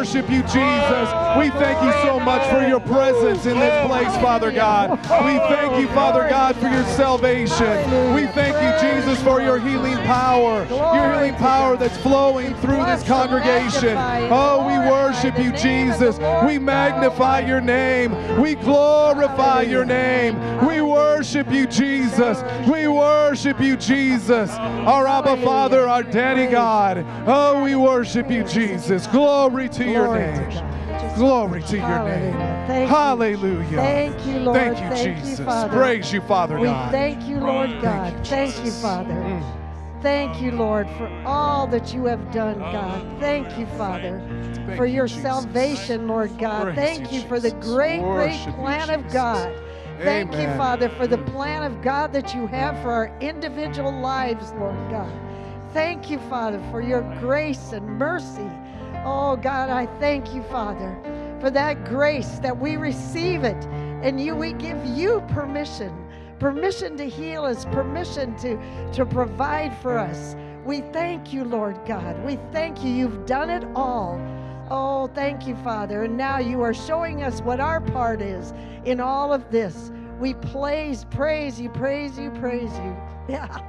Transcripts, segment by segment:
worship you, Jesus. We thank you so much for your presence in this place, Father God. We thank you, Father God, for your salvation. We thank you, Jesus, for your healing power, your healing power that's flowing through this congregation. Oh, we worship you, Jesus. We magnify your name. We glorify your name. We worship you, Jesus. We worship you, Jesus. Our Abba Father, our Daddy God. Oh, we worship you, Jesus. Glory to your Glory to name. Glory to your name. Hallelujah. Thank you, Lord. Thank you, Jesus. Praise you, Father We God. thank you, Lord God. Thank you, Father. Mm. Thank you, Lord, for all that you have done, God. Thank you, Father, for your salvation, Lord God. Thank you, you for the great, great plan of God. Thank you, Father, for the Mm. plan of God that you have for our individual lives, Lord God. Thank you, Father, for your grace and mercy. Oh, God, I thank you, Father, for that grace that we receive it. And you we give you permission permission to heal us permission to to provide for us. We thank you lord god. We thank you. You've done it all. Oh thank you father. And now you are showing us what our part is in all of this. We praise praise you praise you praise you. Yeah.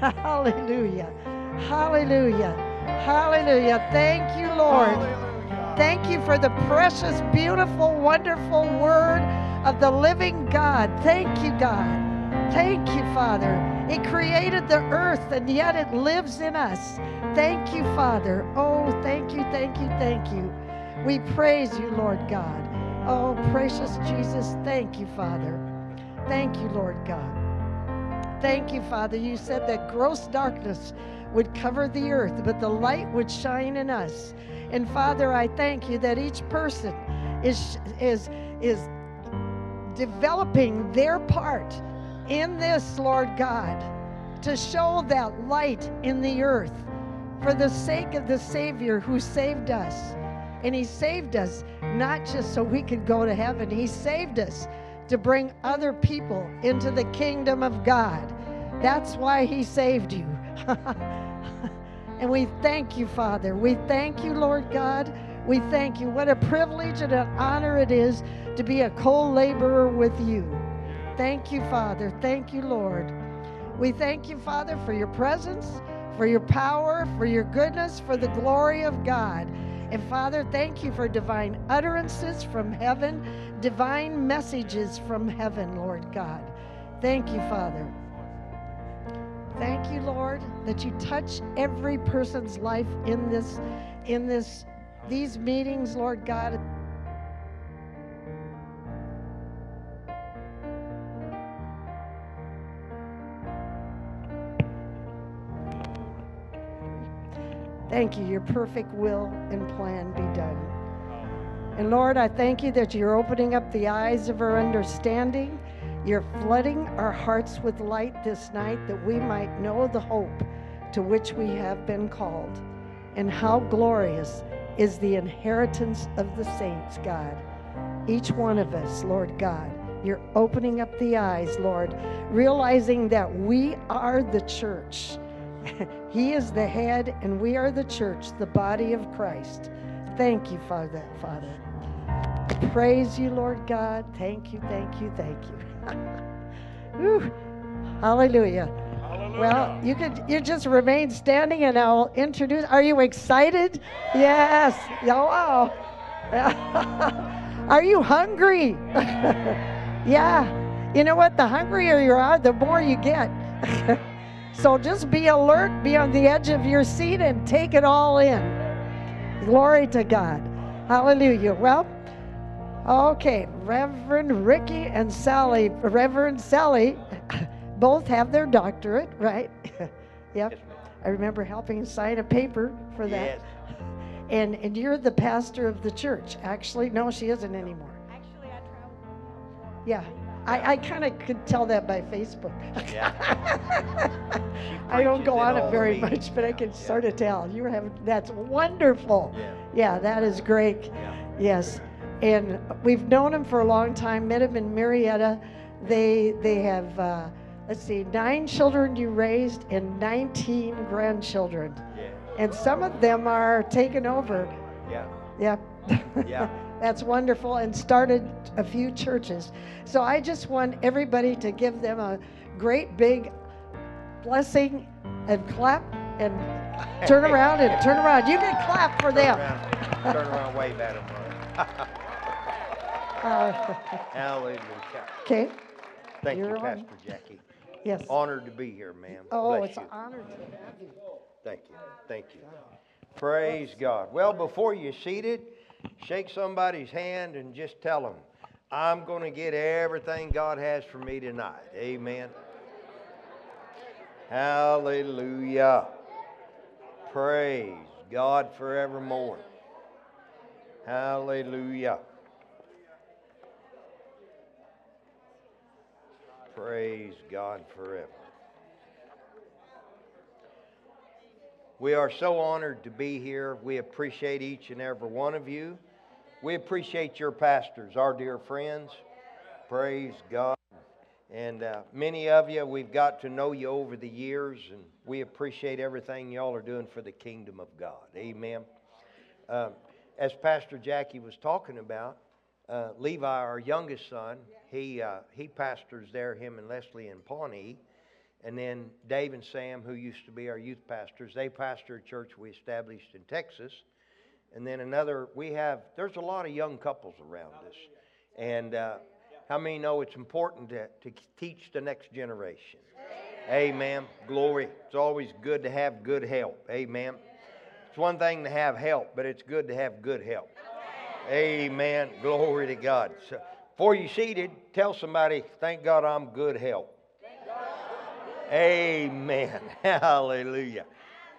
Hallelujah. Hallelujah hallelujah thank you lord Thank you for the precious, beautiful, wonderful word of the living God. Thank you, God. Thank you, Father. It created the earth and yet it lives in us. Thank you, Father. Oh, thank you, thank you, thank you. We praise you, Lord God. Oh, precious Jesus, thank you, Father. Thank you, Lord God. Thank you, Father. You said that gross darkness would cover the earth, but the light would shine in us. And Father, I thank you that each person is is is developing their part in this, Lord God, to show that light in the earth for the sake of the Savior who saved us. And He saved us not just so we could go to heaven, He saved us to bring other people into the kingdom of God. That's why He saved you. and we thank you, Father. We thank you, Lord God. We thank you. What a privilege and an honor it is to be a co laborer with you. Thank you, Father. Thank you, Lord. We thank you, Father, for your presence, for your power, for your goodness, for the glory of God. And Father, thank you for divine utterances from heaven, divine messages from heaven, Lord God. Thank you, Father. Thank you, Lord, that you touch every person's life in this in this these meetings, Lord God. Thank you. Your perfect will and plan be done. And Lord, I thank you that you're opening up the eyes of our understanding. You're flooding our hearts with light this night that we might know the hope to which we have been called. And how glorious is the inheritance of the saints, God. Each one of us, Lord God, you're opening up the eyes, Lord, realizing that we are the church. he is the head, and we are the church, the body of Christ. Thank you, Father. Father. Praise you, Lord God. Thank you, thank you, thank you. Whew. Hallelujah. Well, you could you just remain standing and I'll introduce. Are you excited? Yes. Wow. are you hungry? yeah. You know what? The hungrier you are, the more you get. so just be alert, be on the edge of your seat, and take it all in. Glory to God. Hallelujah. Well, okay. Reverend Ricky and Sally, Reverend Sally, both have their doctorate, right? yep. I remember helping sign a paper for that. Yes. And and you're the pastor of the church. Actually, no, she isn't anymore. Actually, I traveled. Yeah. I, I kind of could tell that by Facebook. Yeah. I don't go on it very much, but I can Yeah. sort of tell. You're having that's wonderful. Yeah. Yeah, that is great. Yeah. Yes, and we've known him for a long time. Met him in Marietta. They they have uh, let's see, nine children you raised and 19 grandchildren, Yeah. and some of them are taken over. Yeah. Yep. Yeah. That's wonderful and started a few churches. So I just want everybody to give them a great big blessing and clap and turn around and turn around. You can clap for Turn them. around, turn around, wave at them. Hallelujah. okay. Thank you, You're on. Pastor Jackie. Yes. Honored to be here, ma'am. Oh, Bless it's you. an honor to have you. Thank you. Thank you. Praise God. Well, before you're seated, shake somebody's hand and just tell them, I'm going to get everything God has for me tonight. Amen. Hallelujah. Praise God forevermore. Hallelujah. Praise God forever. We are so honored to be here. We appreciate each and every one of you. We appreciate your pastors, our dear friends. Praise God. And uh, many of you, we've got to know you over the years, and we appreciate everything y'all are doing for the kingdom of God. Amen. Um, as Pastor Jackie was talking about, uh, Levi, our youngest son, he, uh, he pastors there, him and Leslie in Pawnee. And then Dave and Sam, who used to be our youth pastors, they pastor a church we established in Texas. And then another, we have, there's a lot of young couples around us. And uh, how many know it's important to, to teach the next generation? Amen. Glory. It's always good to have good help. Amen. It's one thing to have help, but it's good to have good help. Amen. Glory to God. So, before you seated, tell somebody, thank God I'm good help. Amen. Hallelujah.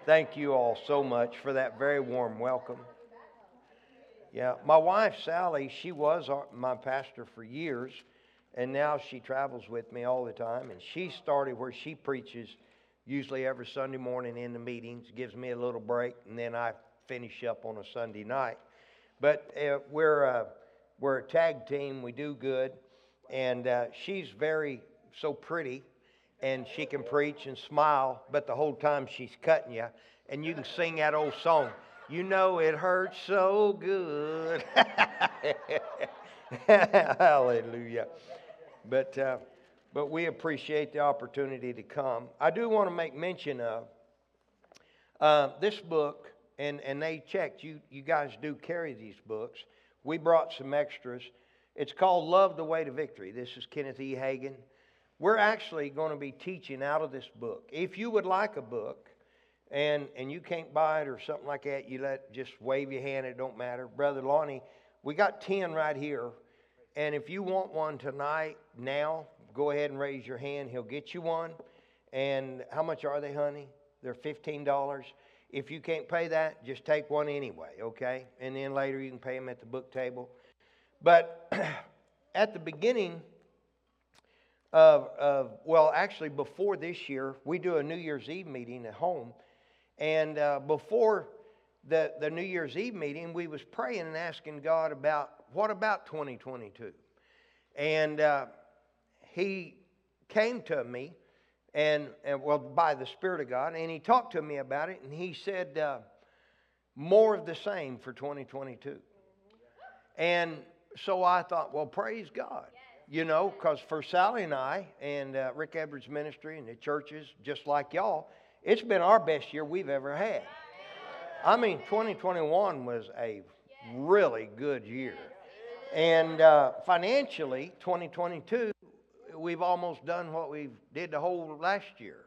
Thank you all so much for that very warm welcome. Yeah, my wife Sally, she was our, my pastor for years, and now she travels with me all the time. And she started where she preaches usually every Sunday morning in the meetings, gives me a little break, and then I finish up on a Sunday night. But uh, we're, uh, we're a tag team, we do good, and uh, she's very, so pretty, and she can preach and smile, but the whole time she's cutting you, and you can sing that old song. You know it hurts so good. Hallelujah. But, uh, but we appreciate the opportunity to come. I do want to make mention of uh, this book, and, and they checked. You, you guys do carry these books. We brought some extras. It's called Love the Way to Victory. This is Kenneth E. Hagin. We're actually going to be teaching out of this book. If you would like a book, and and you can't buy it or something like that, you let just wave your hand. It don't matter, brother Lonnie. We got ten right here, and if you want one tonight, now go ahead and raise your hand. He'll get you one. And how much are they, honey? They're fifteen dollars. If you can't pay that, just take one anyway, okay? And then later you can pay them at the book table. But at the beginning of, of well, actually before this year, we do a New Year's Eve meeting at home. And uh, before the, the New Year's Eve meeting, we was praying and asking God about what about 2022? And uh, he came to me, and, and well, by the Spirit of God, and he talked to me about it, and he said, uh, more of the same for 2022. And so I thought, well, praise God. You know, because for Sally and I and uh, Rick Edwards Ministry and the churches, just like y'all, it's been our best year we've ever had. I mean, 2021 was a really good year. And uh, financially, 2022, we've almost done what we did the whole last year.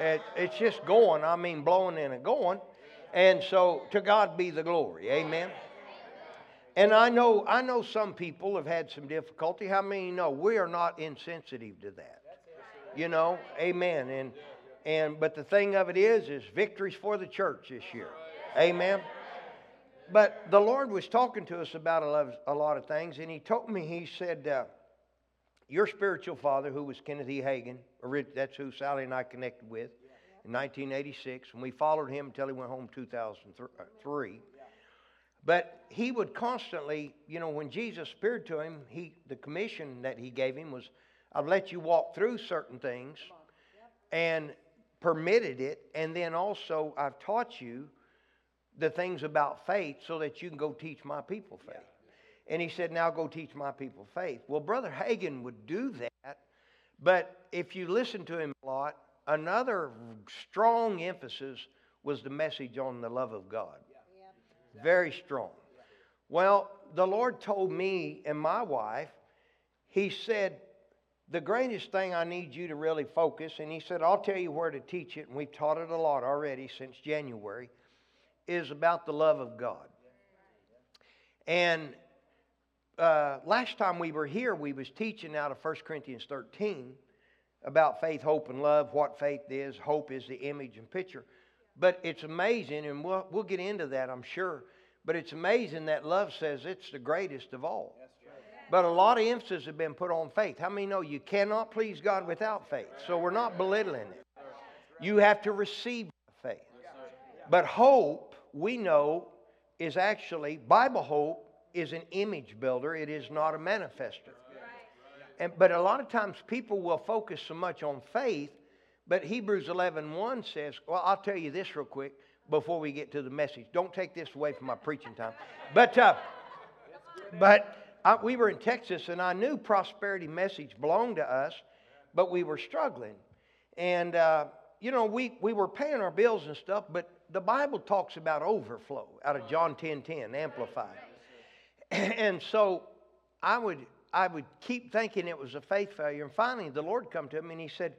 It, it's just going, I mean, blowing in and going. And so to God be the glory. Amen. And I know, I know some people have had some difficulty. How many know we are not insensitive to that? You know, amen. And and but the thing of it is, is victories for the church this year. Amen. But the Lord was talking to us about a lot, a lot of things, and He told me, He said, uh, Your spiritual father, who was Kenneth E. Hagin, that's who Sally and I connected with in 1986, and we followed him until he went home 2003. But he would constantly, you know, when Jesus appeared to him, he the commission that he gave him was, "I've let you walk through certain things, and permitted it, and then also I've taught you the things about faith so that you can go teach my people faith. And he said, Now go teach my people faith. Well, Brother Hagin would do that, but if you listen to him a lot, another strong emphasis was the message on the love of God. Very strong. Well, the Lord told me and my wife, He said, the greatest thing I need you to really focus, and He said, I'll tell you where to teach it, and we've taught it a lot already since January, is about the love of God. And uh, last time we were here, we was teaching out of 1 Corinthians 13 about faith, hope, and love, what faith is. Hope is the image and picture. But it's amazing, and we'll, we'll get into that, I'm sure. But it's amazing that love says it's the greatest of all. But a lot of emphasis has been put on faith. How many know you cannot please God without faith? So we're not belittling it. You have to receive faith. But hope, we know, is actually, Bible hope is an image builder, it is not a manifester. And, but a lot of times people will focus so much on faith, but Hebrews 11 1 says, well, I'll tell you this real quick before we get to the message. Don't take this away from my preaching time. But, uh, but I, we were in Texas, and I knew prosperity message belonged to us, but we were struggling. And, uh, you know, we, we were paying our bills and stuff, but the Bible talks about overflow out of John 10 10, amplified. And so I would, I would keep thinking it was a faith failure. And finally, the Lord come to me and he said,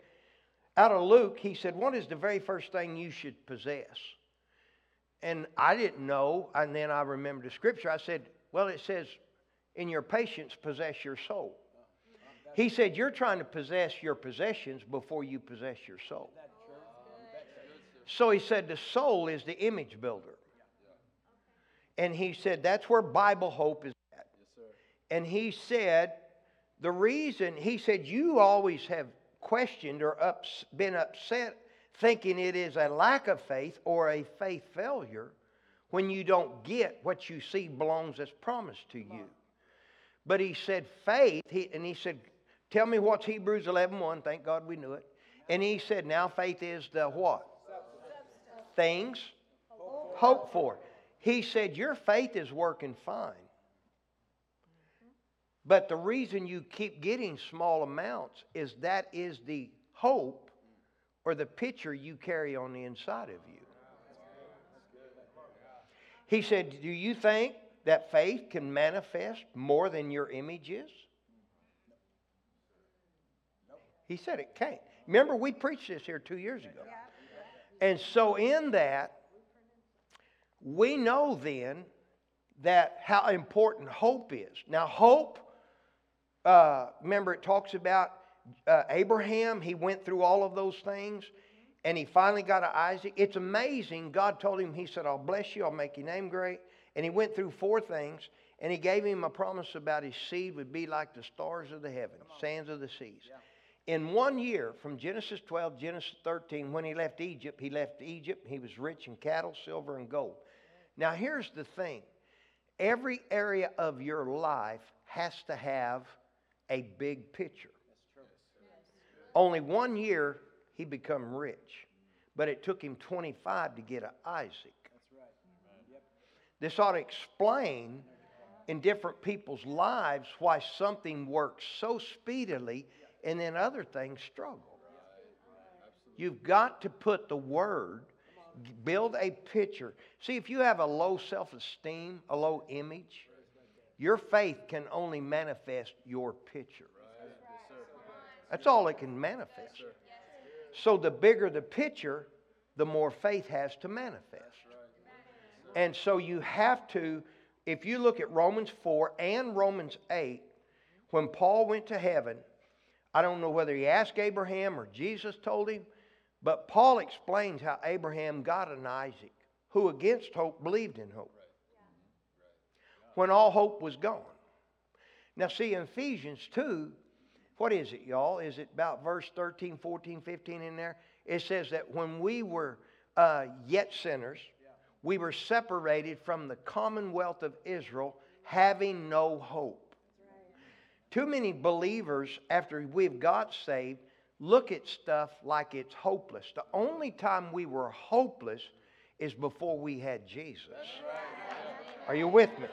out of Luke, he said, What is the very first thing you should possess? And I didn't know. And then I remembered the scripture. I said, Well, it says, In your patience, possess your soul. He said, You're trying to possess your possessions before you possess your soul. So he said, The soul is the image builder. And he said, That's where Bible hope is at. and he said, The reason, he said, You always have questioned or ups, been upset thinking it is a lack of faith or a faith failure when you don't get what you see belongs as promised to you. But he said, faith, he, and he said, Tell me what's Hebrews 11 1. Thank God we knew it. And he said, Now faith is the what? Things hope for. He said, Your faith is working fine. But the reason you keep getting small amounts is that is the hope or the picture you carry on the inside of you. He said, Do you think that faith can manifest more than your image is? He said it can't. Remember, we preached this here two years ago. And so, in that, we know then that how important hope is. Now, hope, uh, remember, it talks about uh, Abraham. He went through all of those things and he finally got to Isaac. It's amazing. God told him, He said, I'll bless you, I'll make your name great. And he went through four things and he gave him a promise about his seed would be like the stars of the heavens, sands of the seas. In one year, from Genesis 12, Genesis 13, when he left Egypt, he left Egypt. He was rich in cattle, silver, and gold. Now, here's the thing every area of your life has to have a big picture. Only one year he become rich, but it took him 25 to get a Isaac. This ought to explain in different people's lives why something works so speedily and then other things struggle. You've got to put the word, build a picture. See, if you have a low self esteem, a low image, your faith can only manifest your picture. That's all it can manifest. So the bigger the picture, the more faith has to manifest. And so you have to, if you look at Romans 4 and Romans 8, when Paul went to heaven, I don't know whether he asked Abraham or Jesus told him, but Paul explains how Abraham got an Isaac, who against hope believed in hope. When all hope was gone. Now, see, in Ephesians 2, what is it, y'all? Is it about verse 13, 14, 15 in there? It says that when we were uh, yet sinners, we were separated from the commonwealth of Israel, having no hope. Too many believers, after we've got saved, look at stuff like it's hopeless. The only time we were hopeless is before we had Jesus. Are you with me?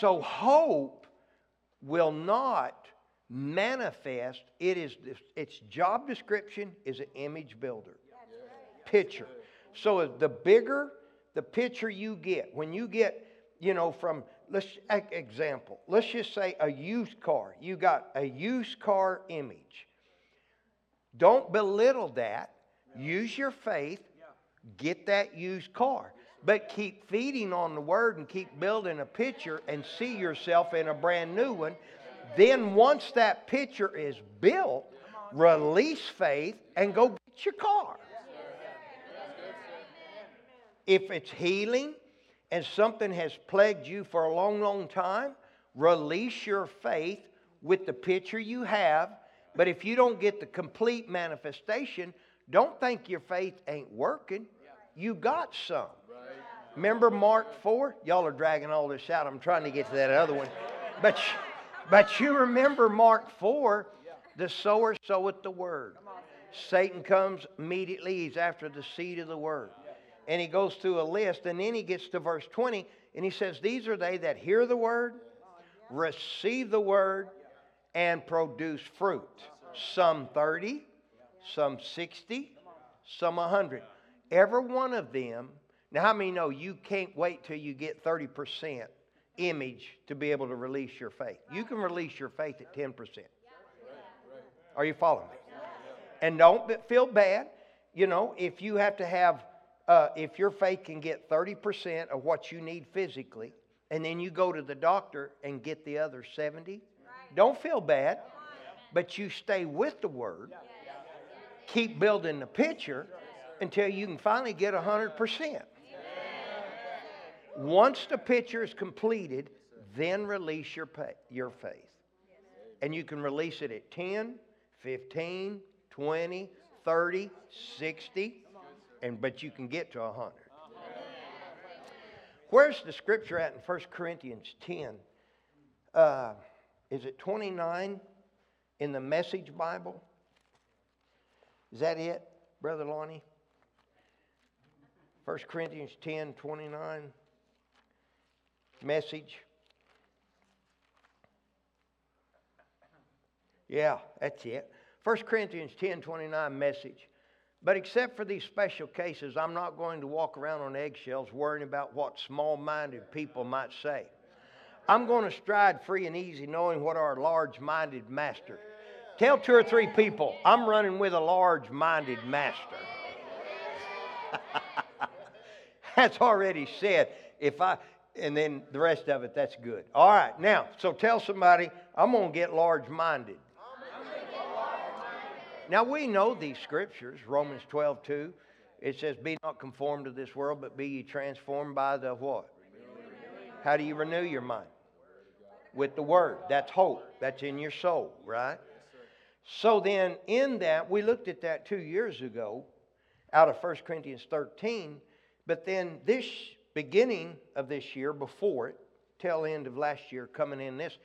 So hope will not manifest. It is its job description is an image builder. Picture. So the bigger the picture you get, when you get, you know, from let's example, let's just say a used car. You got a used car image. Don't belittle that. Use your faith. Get that used car. But keep feeding on the word and keep building a picture and see yourself in a brand new one. Then, once that picture is built, release faith and go get your car. If it's healing and something has plagued you for a long, long time, release your faith with the picture you have. But if you don't get the complete manifestation, don't think your faith ain't working. You got some. Remember Mark 4? Y'all are dragging all this out. I'm trying to get to that other one. But, but you remember Mark 4? The sower soweth the word. Satan comes immediately. He's after the seed of the word. And he goes through a list. And then he gets to verse 20. And he says, These are they that hear the word, receive the word, and produce fruit. Some 30, some 60, some 100. Every one of them now, how many know you can't wait till you get 30% image to be able to release your faith? You can release your faith at 10%. Are you following me? And don't feel bad. You know, if you have to have, uh, if your faith can get 30% of what you need physically, and then you go to the doctor and get the other 70, don't feel bad. But you stay with the word, keep building the picture until you can finally get 100%. Once the picture is completed, then release your, pay, your faith. And you can release it at 10, 15, 20, 30, 60, and, but you can get to 100. Where's the scripture at in 1 Corinthians 10? Uh, is it 29 in the Message Bible? Is that it, Brother Lonnie? 1 Corinthians 10 29 message. Yeah, that's it. 1 Corinthians 10 29 message. But except for these special cases, I'm not going to walk around on eggshells worrying about what small minded people might say. I'm going to stride free and easy knowing what our large minded master. Tell two or three people, I'm running with a large minded master. That's already said. If I and then the rest of it, that's good. All right, now, so tell somebody, I'm going to get large minded. Now, we know these scriptures, Romans 12, 2. It says, Be not conformed to this world, but be ye transformed by the what? How do you renew your mind? With the word. That's hope. That's in your soul, right? So then, in that, we looked at that two years ago out of 1 Corinthians 13. But then this beginning of this year, before it, tail end of last year, coming in this,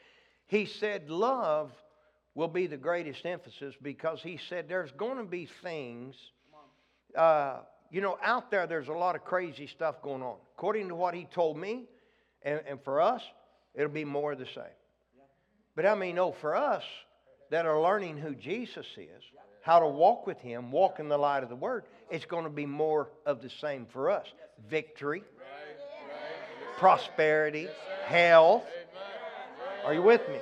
he said love will be the greatest emphasis because he said there's going to be things, uh, you know, out there, there's a lot of crazy stuff going on. According to what he told me, and, and for us, it'll be more of the same. But I mean, no, for us that are learning who Jesus is, how to walk with him, walk in the light of the word, it's going to be more of the same for us. Victory, prosperity, health. Are you with me?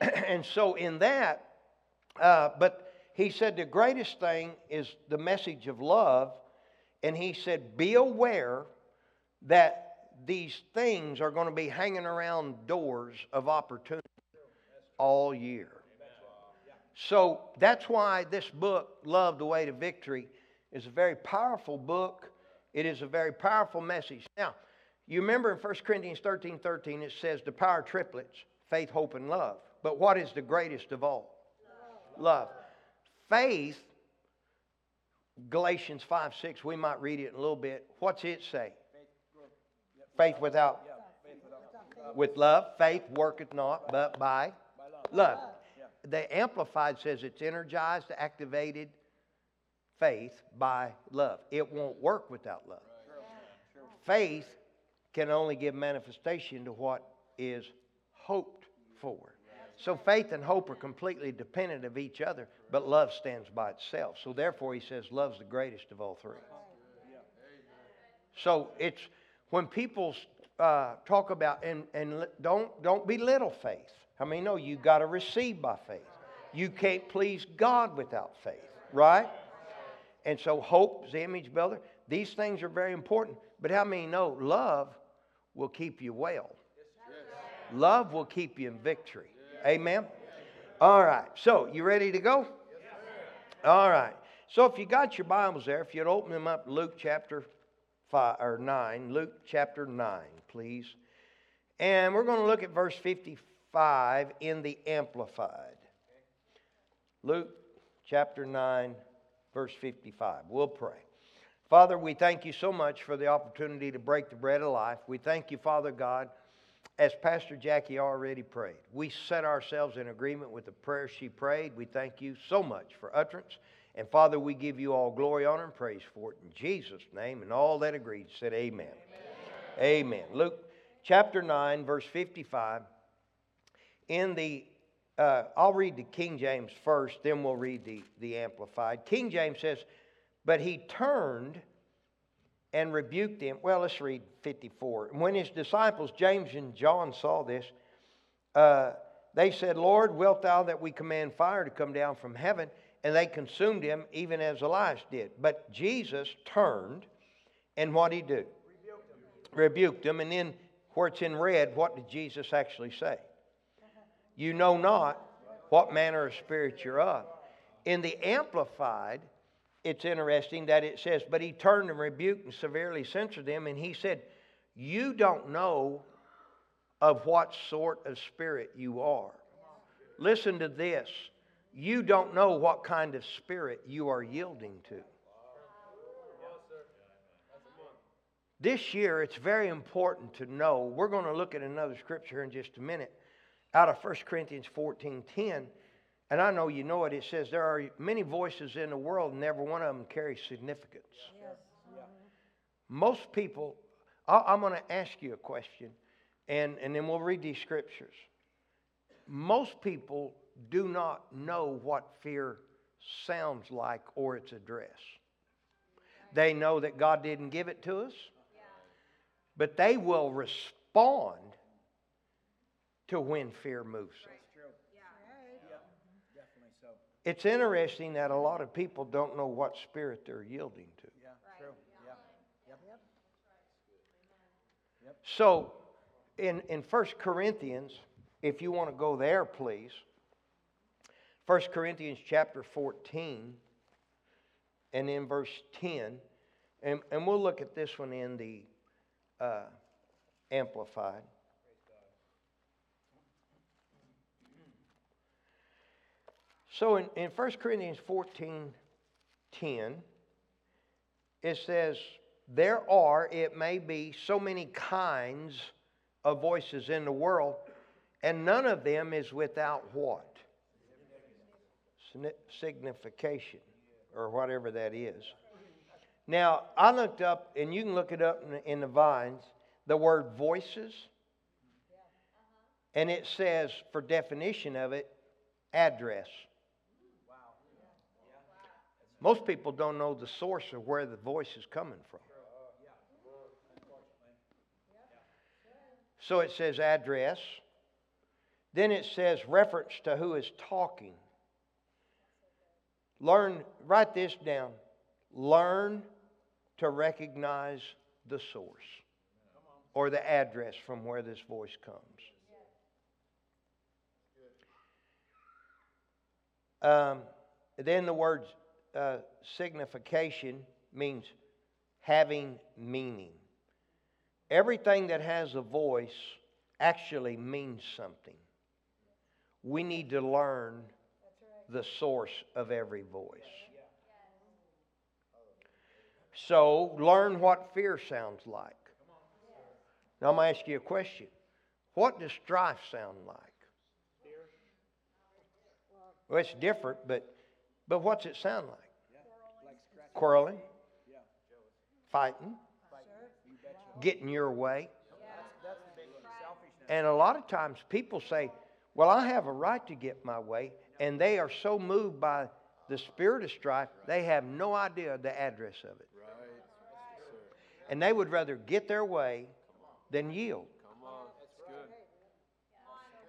and so, in that, uh, but he said the greatest thing is the message of love. And he said, be aware that these things are going to be hanging around doors of opportunity all year. So that's why this book, Love the Way to Victory, is a very powerful book. It is a very powerful message. Now, you remember in 1 Corinthians 13 13, it says the power triplets faith, hope, and love. But what is the greatest of all? Love. Faith, Galatians 5 6, we might read it in a little bit. What's it say? Faith without, with love. Faith worketh not, but by love. The Amplified says it's energized, activated faith by love. It won't work without love. faith can only give manifestation to what is hoped for. So faith and hope are completely dependent of each other, but love stands by itself. So therefore, he says love's the greatest of all three. So it's when people uh, talk about and and don't don't belittle faith. I mean, no, you got to receive by faith. You can't please God without faith, right? And so hope is the image builder. These things are very important. But how many know love will keep you well? Love will keep you in victory. Amen. All right. So you ready to go? All right. So if you got your Bibles there, if you'd open them up, Luke chapter five or nine, Luke chapter nine, please. And we're going to look at verse 55 in the Amplified. Luke chapter 9, verse 55. We'll pray. Father, we thank you so much for the opportunity to break the bread of life. We thank you, Father God, as Pastor Jackie already prayed. We set ourselves in agreement with the prayer she prayed. We thank you so much for utterance. And Father, we give you all glory, honor, and praise for it in Jesus' name. And all that agreed said, Amen. Amen. amen. Luke chapter 9, verse 55. In the, uh, I'll read the King James first, then we'll read the, the Amplified. King James says, But he turned and rebuked them. Well, let's read 54. And when his disciples, James and John, saw this, uh, they said, Lord, wilt thou that we command fire to come down from heaven? And they consumed him, even as Elias did. But Jesus turned, and what did he do? Rebuked them. And then, where it's in red, what did Jesus actually say? You know not what manner of spirit you're of. In the Amplified, it's interesting that it says, But he turned and rebuked and severely censured them, and he said, You don't know of what sort of spirit you are. Listen to this. You don't know what kind of spirit you are yielding to. This year, it's very important to know. We're going to look at another scripture in just a minute out of 1 Corinthians 14 10 and I know you know it, it says there are many voices in the world, and every one of them carries significance. Yes. Most people, I'm going to ask you a question, and, and then we'll read these scriptures. Most people do not know what fear sounds like or its address. They know that God didn't give it to us, but they will respond to when fear moves them. It's interesting that a lot of people don't know what spirit they're yielding to. Yeah, true. Yeah. Yep. Yep. So, in, in 1 Corinthians, if you want to go there, please. 1 Corinthians chapter 14 and in verse 10. And, and we'll look at this one in the uh, Amplified. So in, in 1 Corinthians 14 10, it says, There are, it may be, so many kinds of voices in the world, and none of them is without what? Signification, or whatever that is. Now, I looked up, and you can look it up in the, in the Vine's, the word voices, and it says, for definition of it, address. Most people don't know the source of where the voice is coming from. So it says address. Then it says reference to who is talking. Learn, write this down. Learn to recognize the source or the address from where this voice comes. Um, then the words uh, signification means having meaning. Everything that has a voice actually means something. We need to learn the source of every voice. So, learn what fear sounds like. Now, I'm going to ask you a question. What does strife sound like? Well, it's different, but, but what's it sound like? Quarreling? Fighting? getting your way. And a lot of times people say, Well, I have a right to get my way. And they are so moved by the spirit of strife, they have no idea the address of it. And they would rather get their way than yield.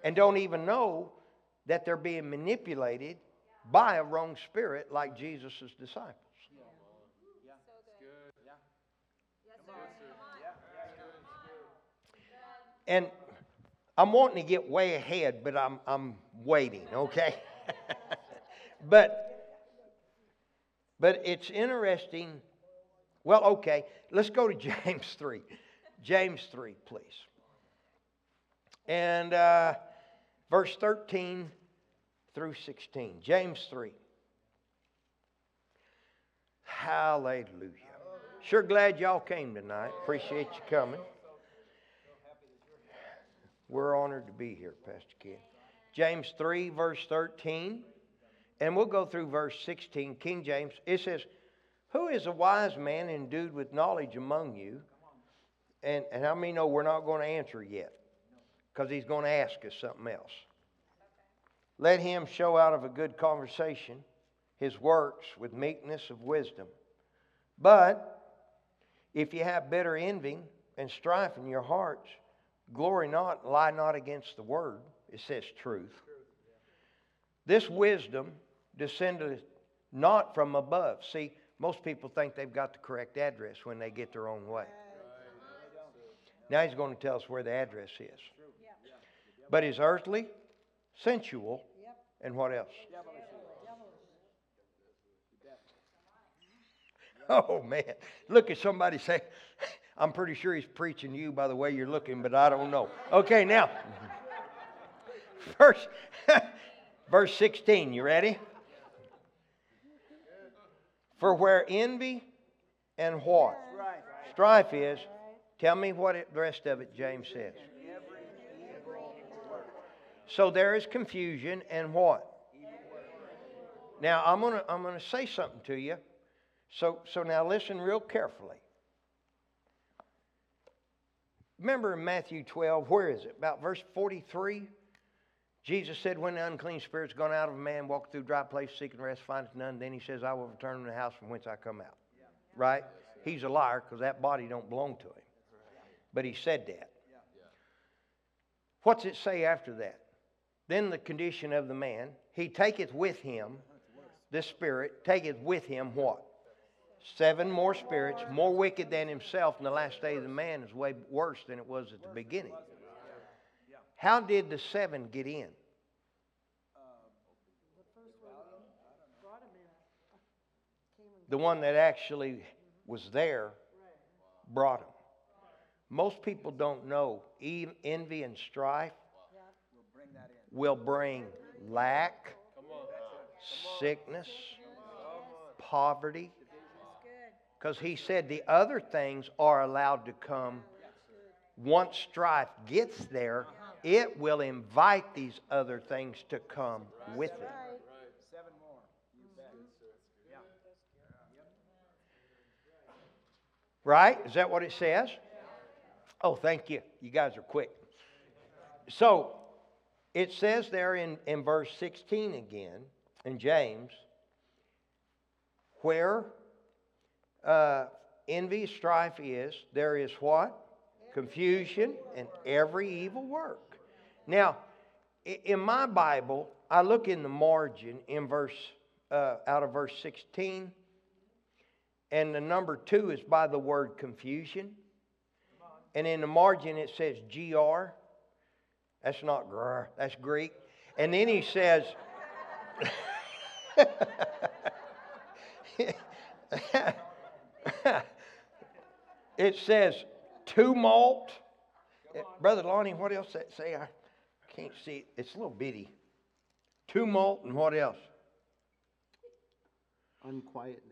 And don't even know that they're being manipulated by a wrong spirit like Jesus' disciples. And I'm wanting to get way ahead, but I'm, I'm waiting, okay? but, but it's interesting. Well, okay, let's go to James 3. James 3, please. And uh, verse 13 through 16. James 3. Hallelujah. Sure glad y'all came tonight. Appreciate you coming. We're honored to be here, Pastor Ken. James 3, verse 13. And we'll go through verse 16, King James. It says, Who is a wise man endued with knowledge among you? And, and how many know we're not going to answer yet? Because he's going to ask us something else. Let him show out of a good conversation his works with meekness of wisdom. But if you have bitter envy and strife in your hearts, glory not, lie not against the word. It says truth. This wisdom descended not from above. See, most people think they've got the correct address when they get their own way. Now he's going to tell us where the address is. But is earthly, sensual, and what else? Oh man, look at somebody say, I'm pretty sure he's preaching you by the way you're looking, but I don't know. Okay, now, verse, verse 16, you ready? For where envy and what? Strife is, tell me what it, the rest of it James says. So there is confusion and what? Now I'm gonna I'm gonna say something to you. So so now listen real carefully. Remember in Matthew 12, where is it? About verse 43. Jesus said, When the unclean spirit's gone out of a man, walk through dry place, seeking rest, findeth none, then he says, I will return to the house from whence I come out. Right? He's a liar because that body don't belong to him. But he said that. What's it say after that? Then the condition of the man, he taketh with him, this spirit, taketh with him what? Seven more spirits, more wicked than himself, and the last day of the man is way worse than it was at the beginning. How did the seven get in? The one that actually was there brought them. Most people don't know envy and strife will bring lack, sickness, poverty. Because he said the other things are allowed to come. Once strife gets there, it will invite these other things to come with it. Right? Is that what it says? Oh, thank you. You guys are quick. So, it says there in, in verse 16 again, in James, where uh, envy, strife is, there is what? Confusion and every evil work. Now, in my Bible, I look in the margin in verse, uh, out of verse 16, and the number two is by the word confusion. And in the margin it says GR. That's not gr, that's Greek. And then he says, it says tumult. Brother Lonnie, what else that say? I can't see it. It's a little bitty. Tumult and what else? unquietness.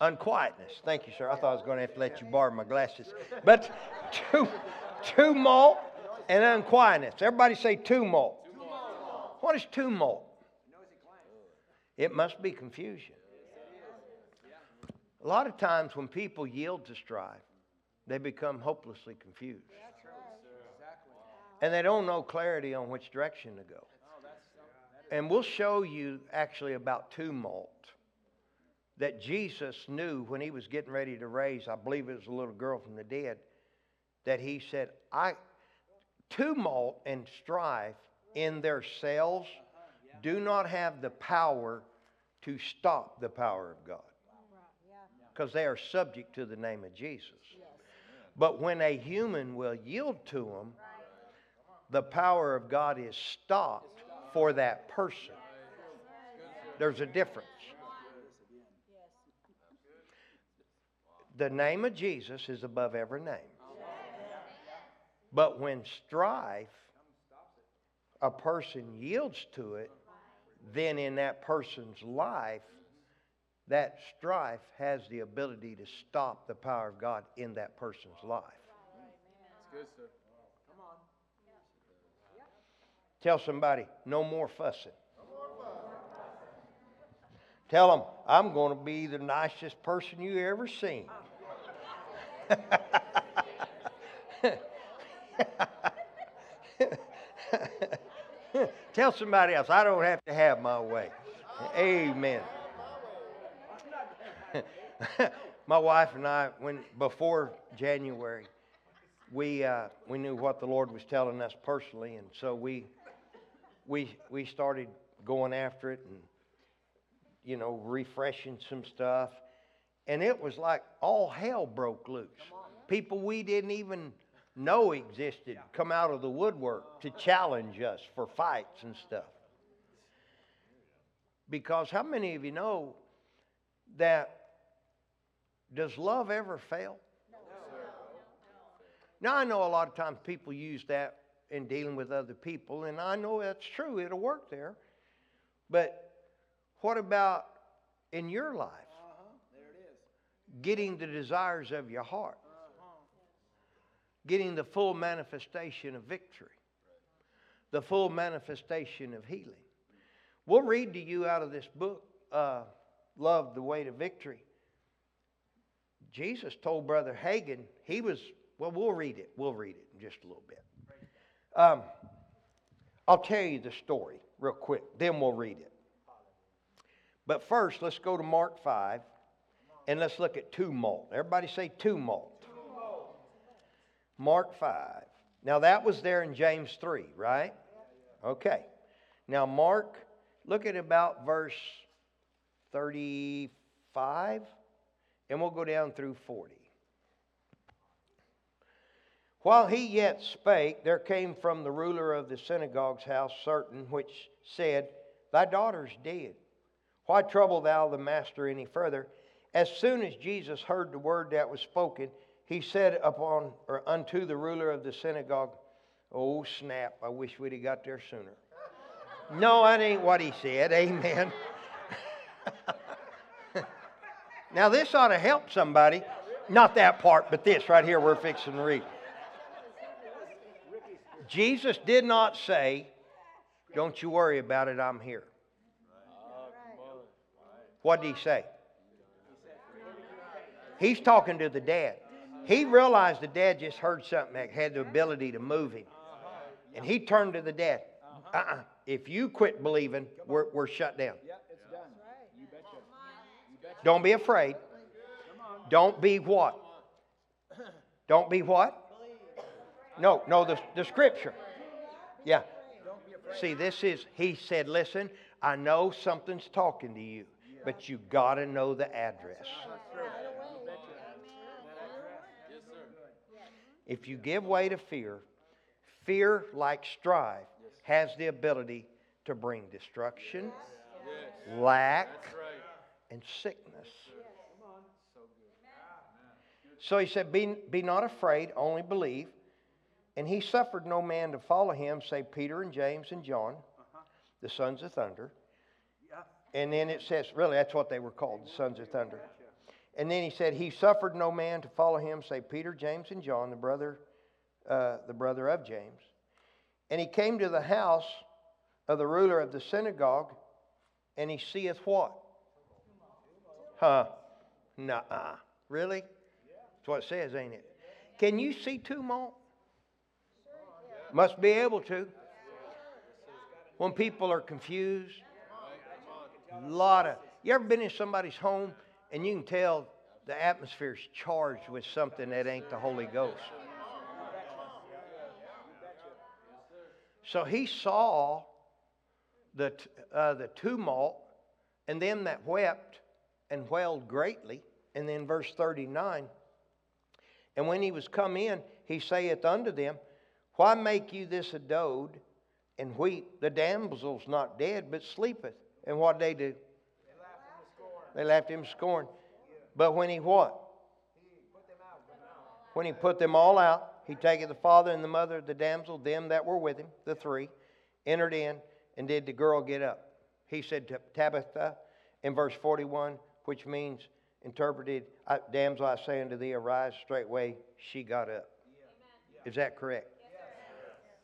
Unquietness. Thank you, sir. I thought I was going to have to let you borrow my glasses. But tu- tumult and unquietness. Everybody say tumult. What is tumult? It must be confusion. A lot of times when people yield to strife, they become hopelessly confused. And they don't know clarity on which direction to go. And we'll show you actually about tumult that Jesus knew when he was getting ready to raise, I believe it was a little girl from the dead, that he said, I tumult and strife in their cells do not have the power to stop the power of God. Because they are subject to the name of Jesus. But when a human will yield to them, the power of God is stopped for that person. There's a difference. The name of Jesus is above every name. But when strife, a person yields to it, then in that person's life, that strife has the ability to stop the power of God in that person's life. That's good, sir. Come on. Tell somebody, no more fussing. Tell them, I'm going to be the nicest person you ever seen. Tell somebody else, I don't have to have my way. Amen. my wife and I, when before January, we uh, we knew what the Lord was telling us personally, and so we we we started going after it and you know refreshing some stuff, and it was like all hell broke loose. People we didn't even know existed come out of the woodwork to challenge us for fights and stuff. Because how many of you know that does love ever fail? No. Now, I know a lot of times people use that in dealing with other people, and I know that's true, it'll work there. But what about in your life? Getting the desires of your heart, getting the full manifestation of victory, the full manifestation of healing. We'll read to you out of this book, uh, Love the Way to Victory. Jesus told Brother Hagin, he was, well, we'll read it. We'll read it in just a little bit. Um, I'll tell you the story real quick, then we'll read it. But first, let's go to Mark 5 and let's look at tumult. Everybody say tumult. Mark 5. Now, that was there in James 3, right? Okay. Now, Mark, look at about verse 35, and we'll go down through 40. While he yet spake, there came from the ruler of the synagogue's house certain which said, Thy daughter's dead. Why trouble thou the master any further? As soon as Jesus heard the word that was spoken, he said upon or unto the ruler of the synagogue, Oh snap, I wish we'd have got there sooner. No, that ain't what he said. Amen. now this ought to help somebody. Not that part, but this right here we're fixing to read. Jesus did not say, Don't you worry about it, I'm here. What did he say? He's talking to the dad. He realized the dad just heard something that had the ability to move him. And he turned to the dad. Uh-uh. If you quit believing, we're, we're shut down. Yeah, it's done. You betcha. You betcha. Don't be afraid. Don't be what? Don't be what? No, no, the, the scripture. Yeah. See, this is, he said, listen, I know something's talking to you, but you got to know the address. If you give way to fear, fear, like strife, has the ability to bring destruction, lack, and sickness. So he said, be, be not afraid, only believe. And he suffered no man to follow him, save Peter and James and John, the sons of thunder. And then it says, really, that's what they were called, the sons of thunder. And then he said, He suffered no man to follow him, save Peter, James, and John, the brother, uh, the brother of James. And he came to the house of the ruler of the synagogue, and he seeth what? Huh? Nuh-uh. Really? That's what it says, ain't it? Can you see tumult? Must be able to. When people are confused, a lot of. You ever been in somebody's home and you can tell the atmosphere's charged with something that ain't the Holy Ghost? So he saw the, uh, the tumult and them that wept and wailed greatly. And then verse 39 And when he was come in, he saith unto them, Why make you this adode and weep? The damsel's not dead, but sleepeth. And what they do? They laughed him scorn. But when he what? When he put them all out, he taketh the father and the mother of the damsel, them that were with him, the three, entered in, and did the girl get up. He said to Tabitha in verse 41, which means, interpreted, uh, "I- Damsel, I say unto thee, arise straightway. She got up. Is that correct?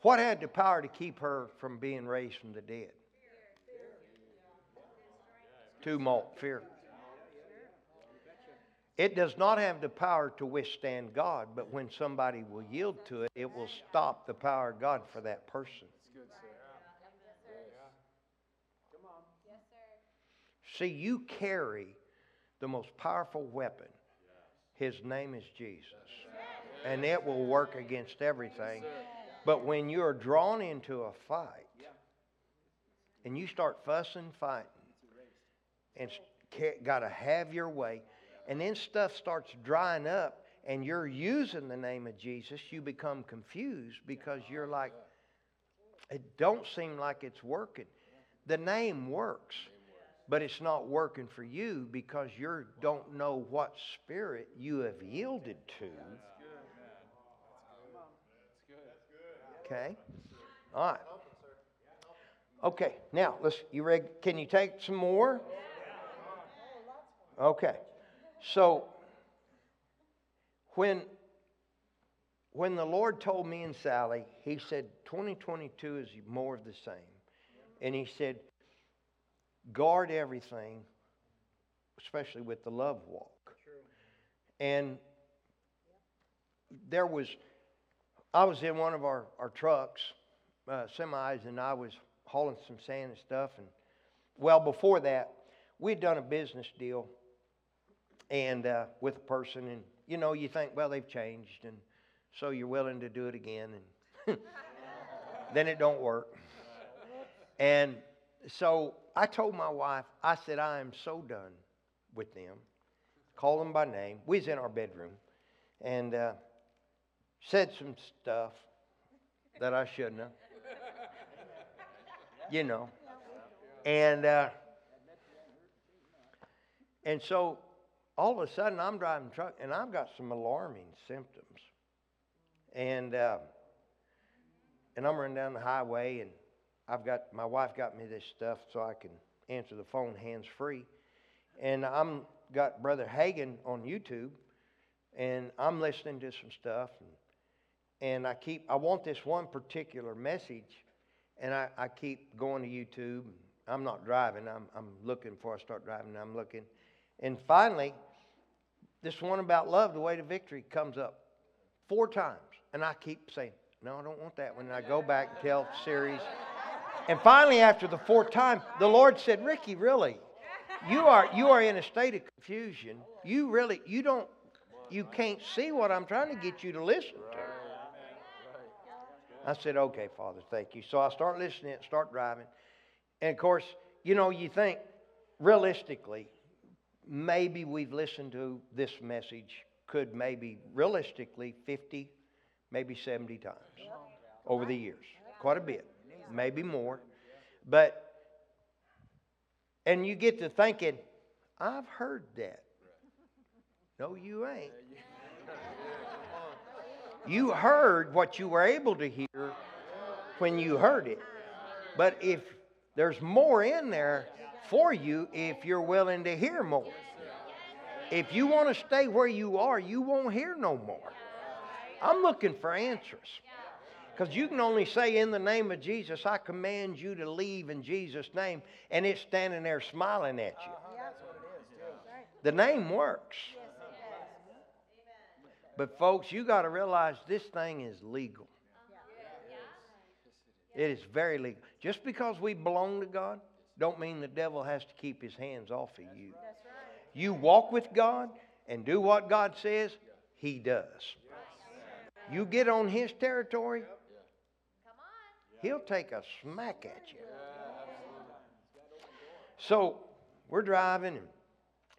What had the power to keep her from being raised from the dead? Tumult, fear. It does not have the power to withstand God, but when somebody will yield to it, it will stop the power of God for that person. See, you carry the most powerful weapon. His name is Jesus. And it will work against everything. But when you're drawn into a fight and you start fussing, fighting, and got to have your way, and then stuff starts drying up and you're using the name of Jesus, you become confused because you're like, it don't seem like it's working. The name works, but it's not working for you because you don't know what spirit you have yielded to. Okay? All right. Okay, now let's you ready? Can you take some more? Okay. So when when the Lord told me and Sally, he said 2022 is more of the same. And he said guard everything, especially with the love walk. And there was, I was in one of our, our trucks, uh, semis, and I was hauling some sand and stuff. And well, before that, we'd done a business deal and uh, with a person, and you know, you think, well, they've changed, and so you're willing to do it again, and then it don't work. And so I told my wife, I said, I am so done with them. Call them by name. We was in our bedroom and uh, said some stuff that I shouldn't have. You know. And uh, and so all of a sudden I'm driving truck and I've got some alarming symptoms. And uh, and I'm running down the highway and I've got my wife got me this stuff so I can answer the phone hands free. And I'm got Brother Hagin on YouTube and I'm listening to some stuff and, and I keep I want this one particular message and I, I keep going to YouTube. I'm not driving, I'm I'm looking before I start driving, I'm looking. And finally, this one about love, the way to victory, comes up four times. And I keep saying, No, I don't want that one. And I go back and tell series. And finally, after the fourth time, the Lord said, Ricky, really, you are you are in a state of confusion. You really you don't you can't see what I'm trying to get you to listen to. I said, Okay, Father, thank you. So I start listening, start driving. And of course, you know, you think realistically, maybe we've listened to this message, could maybe realistically 50, maybe 70 times over the years. Quite a bit, maybe more. But, and you get to thinking, I've heard that. No, you ain't. You heard what you were able to hear when you heard it. But if there's more in there for you if you're willing to hear more. If you want to stay where you are, you won't hear no more. I'm looking for answers. Because you can only say, in the name of Jesus, I command you to leave in Jesus' name, and it's standing there smiling at you. The name works. But folks, you got to realize this thing is legal. It is very legal. Just because we belong to God, don't mean the devil has to keep his hands off of you. You walk with God and do what God says, He does. You get on His territory, He'll take a smack at you. So we're driving, and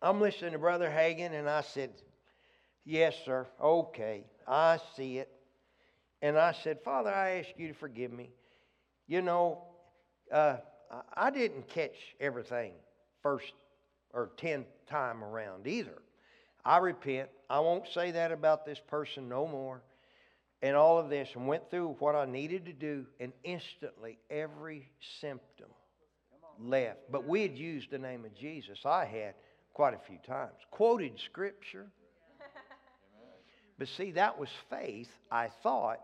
I'm listening to Brother Hagin, and I said, Yes, sir. Okay. I see it. And I said, Father, I ask you to forgive me. You know, uh, I- didn't catch everything first or tenth time around either. I repent. I won't say that about this person no more. And all of this, and went through what I needed to do, and instantly every symptom left. But we had used the name of Jesus. I had quite a few times. Quoted scripture. But see, that was faith, I thought,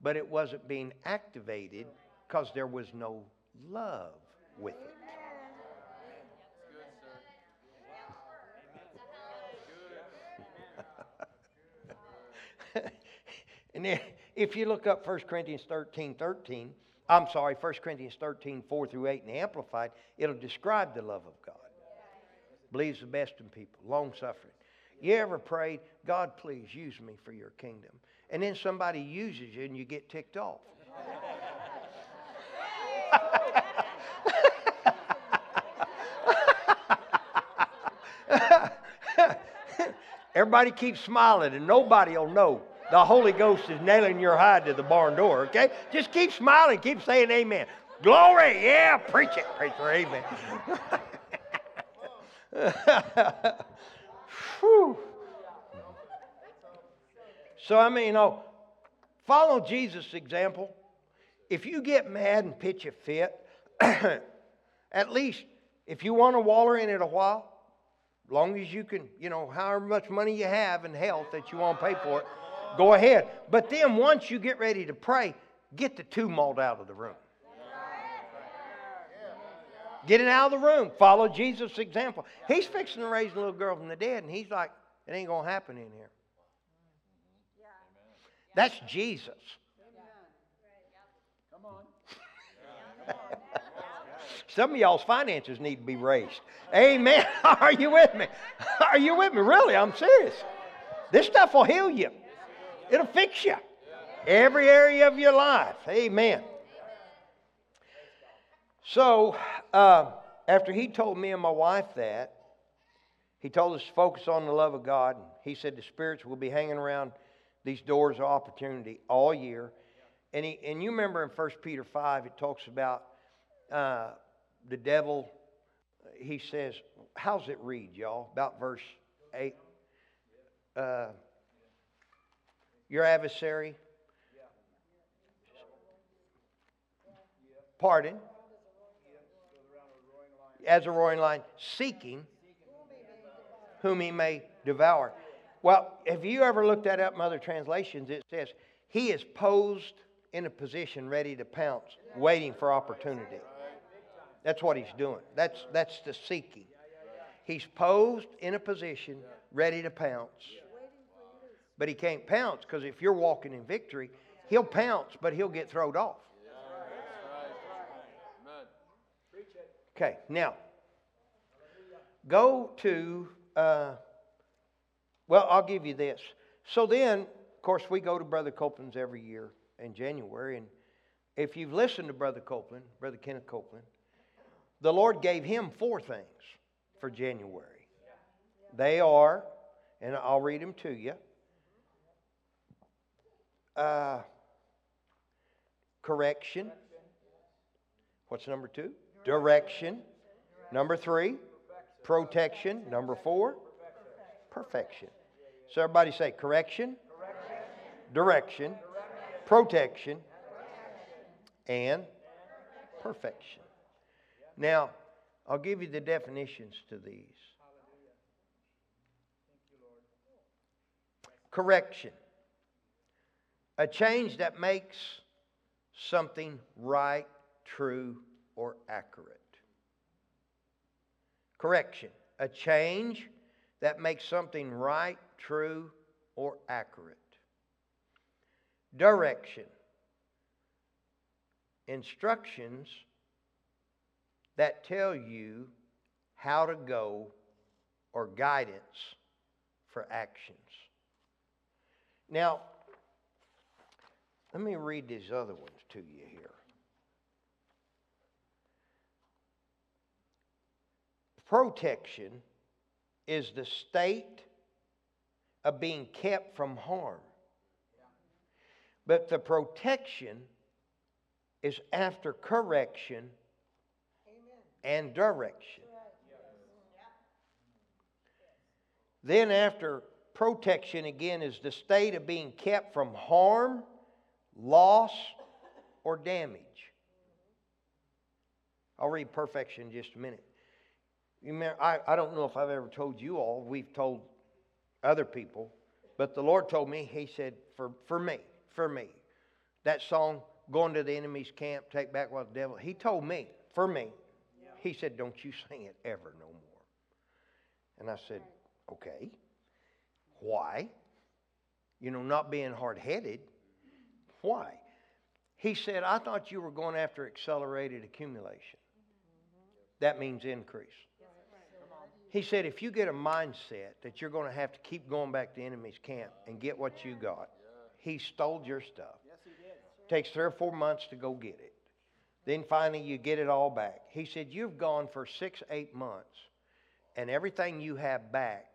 but it wasn't being activated because there was no love with it. And then if you look up 1 Corinthians 13 13, I'm sorry, 1 Corinthians 13 4 through 8 in the Amplified, it'll describe the love of God. Believes the best in people, long suffering. You ever prayed, God, please use me for your kingdom? And then somebody uses you and you get ticked off. Everybody keeps smiling and nobody will know the Holy Ghost is nailing your hide to the barn door, okay? Just keep smiling, keep saying amen. Glory, yeah, preach it, preacher, amen. So, I mean, you know, follow Jesus' example. If you get mad and pitch a fit, at least if you want to waller in it a while, long as you can, you know, however much money you have and health that you want to pay for it, go ahead. But then once you get ready to pray, get the tumult out of the room. Get it out of the room. Follow Jesus' example. He's fixing to raise a little girl from the dead, and he's like, it ain't going to happen in here. That's Jesus. Some of y'all's finances need to be raised. Amen. Are you with me? Are you with me? Really, I'm serious. This stuff will heal you. It'll fix you. Every area of your life. Amen. So, uh, after he told me and my wife that, he told us to focus on the love of God. He said the spirits will be hanging around these doors of opportunity all year. And, he, and you remember in 1 Peter 5, it talks about uh, the devil. He says, how's it read, y'all? About verse 8. Uh, your adversary. Pardon. As a roaring lion, seeking whom he may devour. Well, have you ever looked that up in other translations? It says, He is posed in a position ready to pounce, waiting for opportunity. That's what he's doing. That's, that's the seeking. He's posed in a position ready to pounce. But he can't pounce because if you're walking in victory, he'll pounce, but he'll get thrown off. Okay, now, go to, uh, well, I'll give you this. So then, of course, we go to Brother Copeland's every year in January. And if you've listened to Brother Copeland, Brother Kenneth Copeland, the Lord gave him four things for January. They are, and I'll read them to you uh, correction. What's number two? Direction. Number three, protection. Number four, perfection. So everybody say correction, direction, protection, and perfection. Now, I'll give you the definitions to these. Correction. A change that makes something right, true, or accurate. Correction. A change that makes something right, true, or accurate. Direction. Instructions that tell you how to go or guidance for actions. Now, let me read these other ones to you here. Protection is the state of being kept from harm. But the protection is after correction and direction. Then, after protection, again, is the state of being kept from harm, loss, or damage. I'll read perfection in just a minute. You remember, I, I don't know if I've ever told you all, we've told other people, but the Lord told me, He said, for, for me, for me, that song, Going to the Enemy's Camp, Take Back What the Devil, He told me, for me, He said, Don't you sing it ever no more. And I said, Okay. Why? You know, not being hard headed. Why? He said, I thought you were going after accelerated accumulation. That means increase. He said, if you get a mindset that you're going to have to keep going back to the enemy's camp and get what you got, he stole your stuff. Takes three or four months to go get it. Then finally you get it all back. He said, You've gone for six, eight months, and everything you have back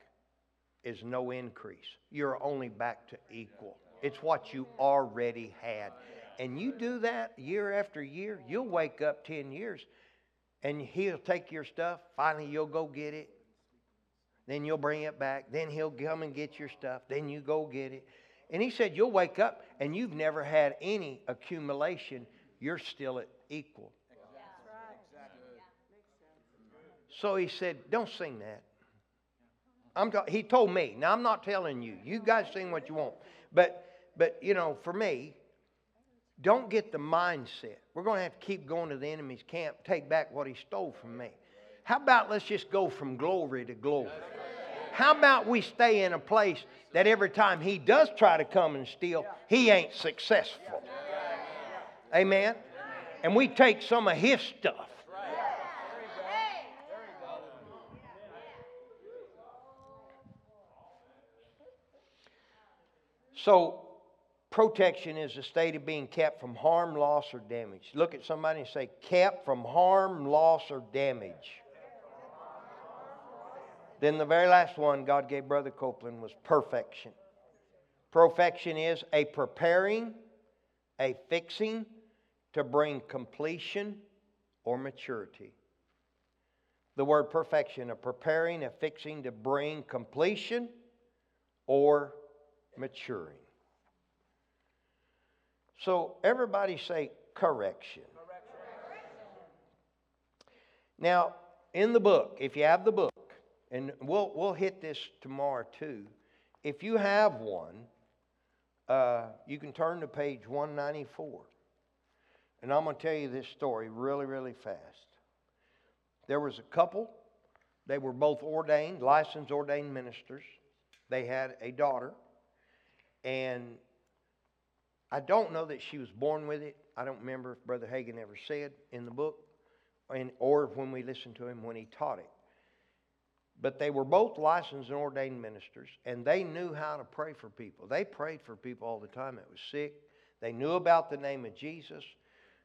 is no increase. You're only back to equal. It's what you already had. And you do that year after year, you'll wake up 10 years and he'll take your stuff. Finally, you'll go get it. Then you'll bring it back. Then he'll come and get your stuff. Then you go get it. And he said, You'll wake up and you've never had any accumulation. You're still at equal. So he said, Don't sing that. I'm he told me. Now I'm not telling you. You guys sing what you want. But but you know, for me, don't get the mindset. We're going to have to keep going to the enemy's camp, take back what he stole from me. How about let's just go from glory to glory? How about we stay in a place that every time he does try to come and steal, he ain't successful? Amen? And we take some of his stuff. So, protection is a state of being kept from harm, loss, or damage. Look at somebody and say, kept from harm, loss, or damage. Then the very last one God gave Brother Copeland was perfection. Perfection is a preparing, a fixing to bring completion or maturity. The word perfection, a preparing, a fixing to bring completion or maturing. So everybody say correction. Now, in the book, if you have the book, and we'll, we'll hit this tomorrow too. If you have one, uh, you can turn to page 194. And I'm going to tell you this story really, really fast. There was a couple, they were both ordained, licensed ordained ministers. They had a daughter, and I don't know that she was born with it. I don't remember if Brother Hagin ever said in the book, and, or when we listened to him when he taught it. But they were both licensed and ordained ministers, and they knew how to pray for people. They prayed for people all the time that was sick. They knew about the name of Jesus.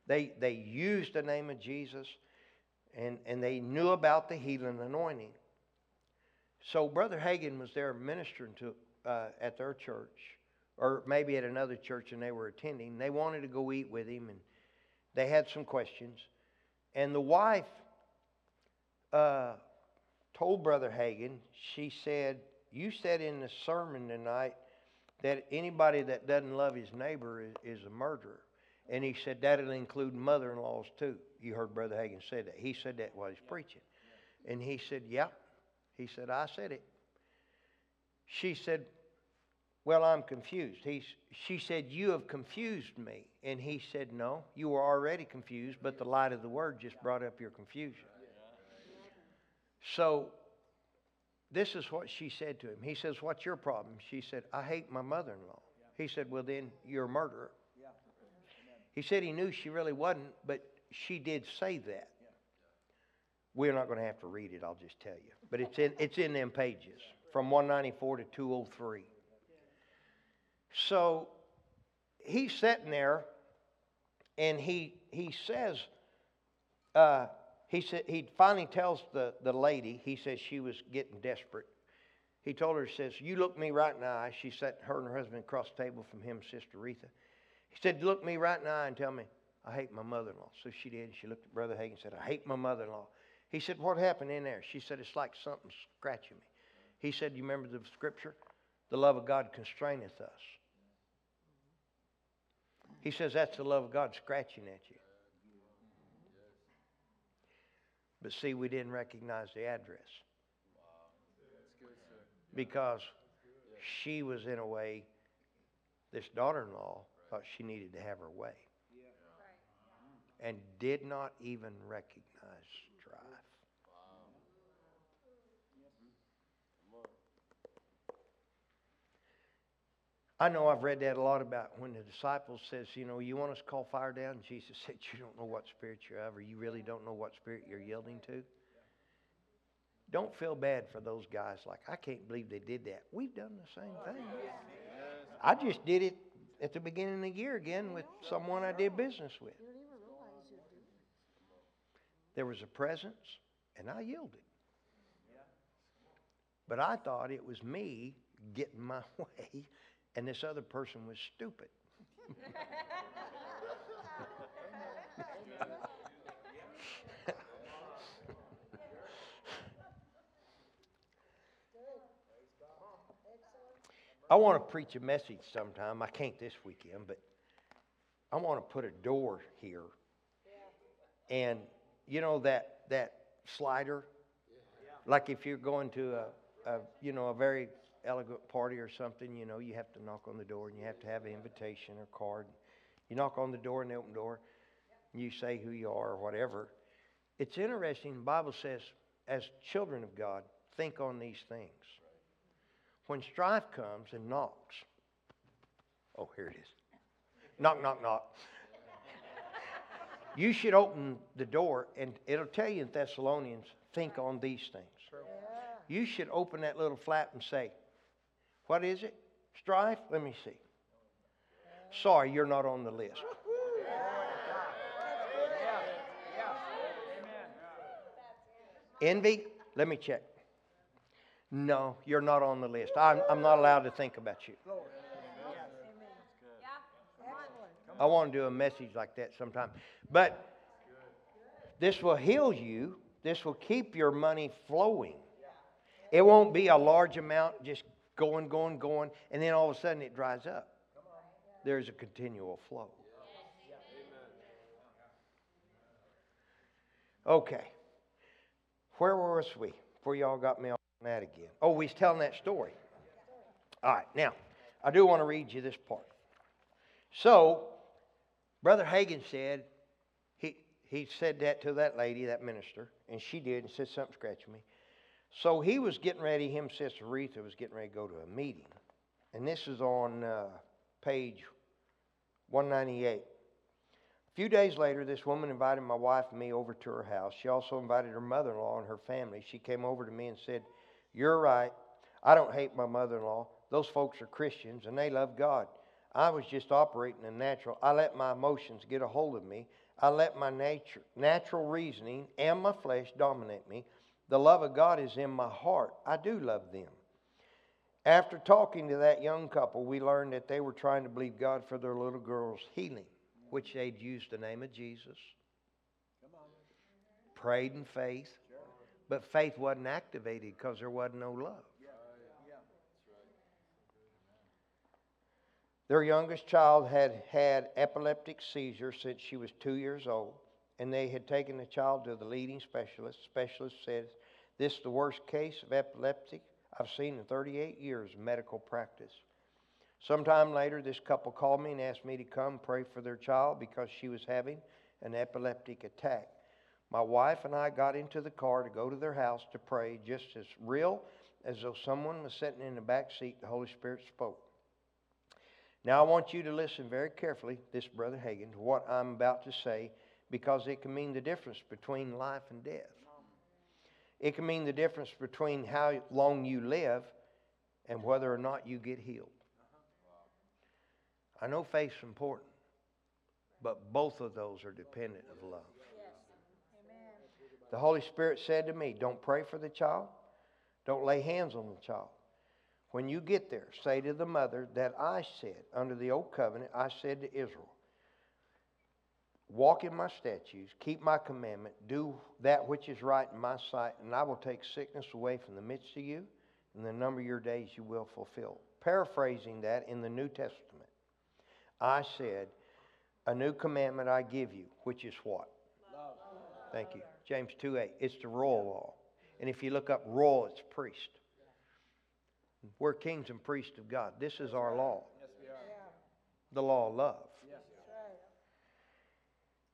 They, they used the name of Jesus, and, and they knew about the healing anointing. So Brother Hagin was there ministering to, uh, at their church, or maybe at another church, and they were attending. They wanted to go eat with him, and they had some questions. And the wife uh, told Brother Hagin, she said, You said in the sermon tonight that anybody that doesn't love his neighbor is, is a murderer. And he said that'll include mother in laws too. You heard Brother Hagin say that. He said that while he's preaching. And he said, Yep. He said, I said it. She said, Well, I'm confused. He's, she said, You have confused me. And he said, No, you were already confused, but the light of the word just brought up your confusion. So this is what she said to him. He says, What's your problem? She said, I hate my mother in law. He said, Well, then you're a murderer. He said he knew she really wasn't, but she did say that. We're not going to have to read it, I'll just tell you. But it's in, it's in them pages from 194 to 203. So he's sitting there and he, he says, uh, he said he finally tells the, the lady, he says she was getting desperate. He told her, he says, You look me right in the eye. She sat her and her husband across the table from him, Sister Retha. He said, Look me right in the eye and tell me, I hate my mother in law. So she did. She looked at Brother Hagin and said, I hate my mother in law. He said, What happened in there? She said, It's like something scratching me. He said, You remember the scripture? The love of God constraineth us. He says, That's the love of God scratching at you. But see, we didn't recognize the address. Because she was in a way, this daughter in law thought she needed to have her way. And did not even recognize strife. I know I've read that a lot about when the disciples says, you know, you want us to call fire down? And Jesus said, you don't know what spirit you're of, or you really don't know what spirit you're yielding to. Don't feel bad for those guys like, I can't believe they did that. We've done the same thing. I just did it at the beginning of the year again with someone I did business with. There was a presence, and I yielded. But I thought it was me getting my way, and this other person was stupid. I want to preach a message sometime. I can't this weekend, but I want to put a door here. And you know that that slider? Like if you're going to a, a you know a very elegant party or something, you know, you have to knock on the door and you have to have an invitation or card. You knock on the door and they open the door, and you say who you are or whatever. It's interesting, the Bible says, as children of God, think on these things. When strife comes and knocks, oh, here it is. Knock, knock, knock. you should open the door, and it'll tell you in Thessalonians, think on these things. You should open that little flap and say, What is it? Strife? Let me see. Sorry, you're not on the list. Envy? Let me check. No, you're not on the list. I'm, I'm not allowed to think about you. I want to do a message like that sometime. But this will heal you, this will keep your money flowing. It won't be a large amount just going, going, going, and then all of a sudden it dries up. There's a continual flow. Okay. Where was we before y'all got me on that again? Oh, was telling that story. All right, now, I do want to read you this part. So, Brother Hagin said, he, he said that to that lady, that minister, and she did, and said something scratching me. So he was getting ready, him, Sister Retha, was getting ready to go to a meeting. And this is on uh, page 198. A few days later, this woman invited my wife and me over to her house. She also invited her mother in law and her family. She came over to me and said, You're right. I don't hate my mother in law. Those folks are Christians and they love God. I was just operating in natural. I let my emotions get a hold of me. I let my nature, natural reasoning and my flesh dominate me. The love of God is in my heart. I do love them. After talking to that young couple, we learned that they were trying to believe God for their little girl's healing, which they'd used the name of Jesus. Prayed in faith, but faith wasn't activated because there wasn't no love. Their youngest child had had epileptic seizures since she was two years old, and they had taken the child to the leading specialist. Specialist said, This is the worst case of epileptic I've seen in 38 years of medical practice. Sometime later, this couple called me and asked me to come pray for their child because she was having an epileptic attack. My wife and I got into the car to go to their house to pray, just as real as though someone was sitting in the back seat. The Holy Spirit spoke. Now, I want you to listen very carefully, this Brother Hagin, to what I'm about to say, because it can mean the difference between life and death. It can mean the difference between how long you live and whether or not you get healed. I know faith's important, but both of those are dependent of love. The Holy Spirit said to me, Don't pray for the child, don't lay hands on the child. When you get there, say to the mother that I said, under the old covenant, I said to Israel, Walk in my statutes, keep my commandment, do that which is right in my sight, and I will take sickness away from the midst of you, and the number of your days you will fulfill. Paraphrasing that in the New Testament, I said, A new commandment I give you, which is what? Love. Thank you. James 2 8. It's the royal law. And if you look up royal, it's priest. We're kings and priests of God. This is our law. Yes, we are. The law of love.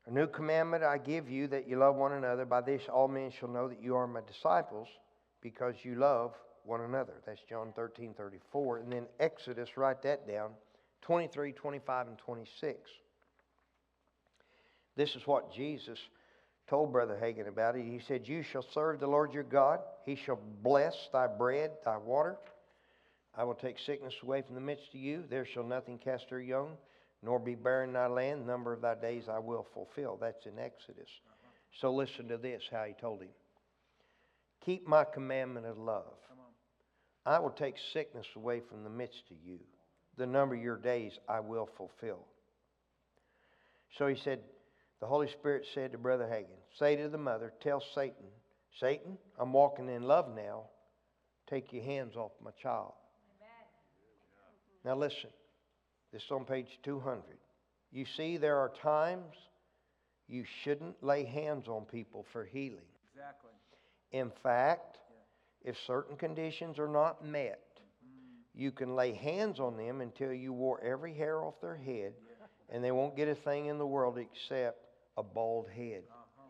A new commandment I give you that you love one another. By this all men shall know that you are my disciples because you love one another. That's John 13, 34. And then Exodus, write that down 23, 25, and 26. This is what Jesus told Brother Hagin about it. He said, You shall serve the Lord your God. He shall bless thy bread, thy water. I will take sickness away from the midst of you. There shall nothing cast her young, nor be barren thy land. Number of thy days I will fulfill. That's in Exodus. So listen to this how he told him Keep my commandment of love. I will take sickness away from the midst of you. The number of your days I will fulfill. So he said, the Holy Spirit said to Brother Hagin, Say to the mother, tell Satan, Satan, I'm walking in love now. Take your hands off my child. Now listen, this is on page 200. You see, there are times you shouldn't lay hands on people for healing. Exactly. In fact, if certain conditions are not met, mm-hmm. you can lay hands on them until you wore every hair off their head, and they won't get a thing in the world except a bald head. Uh-huh.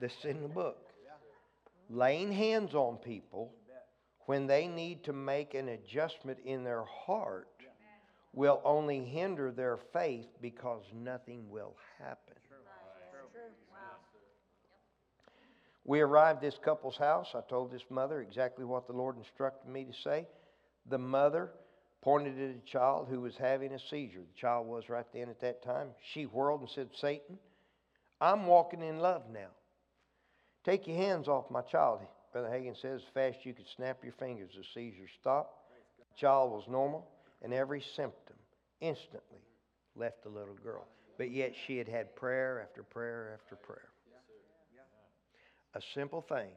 This is in the book. Laying hands on people when they need to make an adjustment in their heart will only hinder their faith because nothing will happen. We arrived at this couple's house. I told this mother exactly what the Lord instructed me to say. The mother pointed at a child who was having a seizure. The child was right then at that time. She whirled and said, Satan, I'm walking in love now. Take your hands off my child. Brother Hagin says, as fast as you could snap your fingers, the seizure stopped. The child was normal, and every symptom instantly left the little girl. But yet she had had prayer after prayer after prayer. A simple thing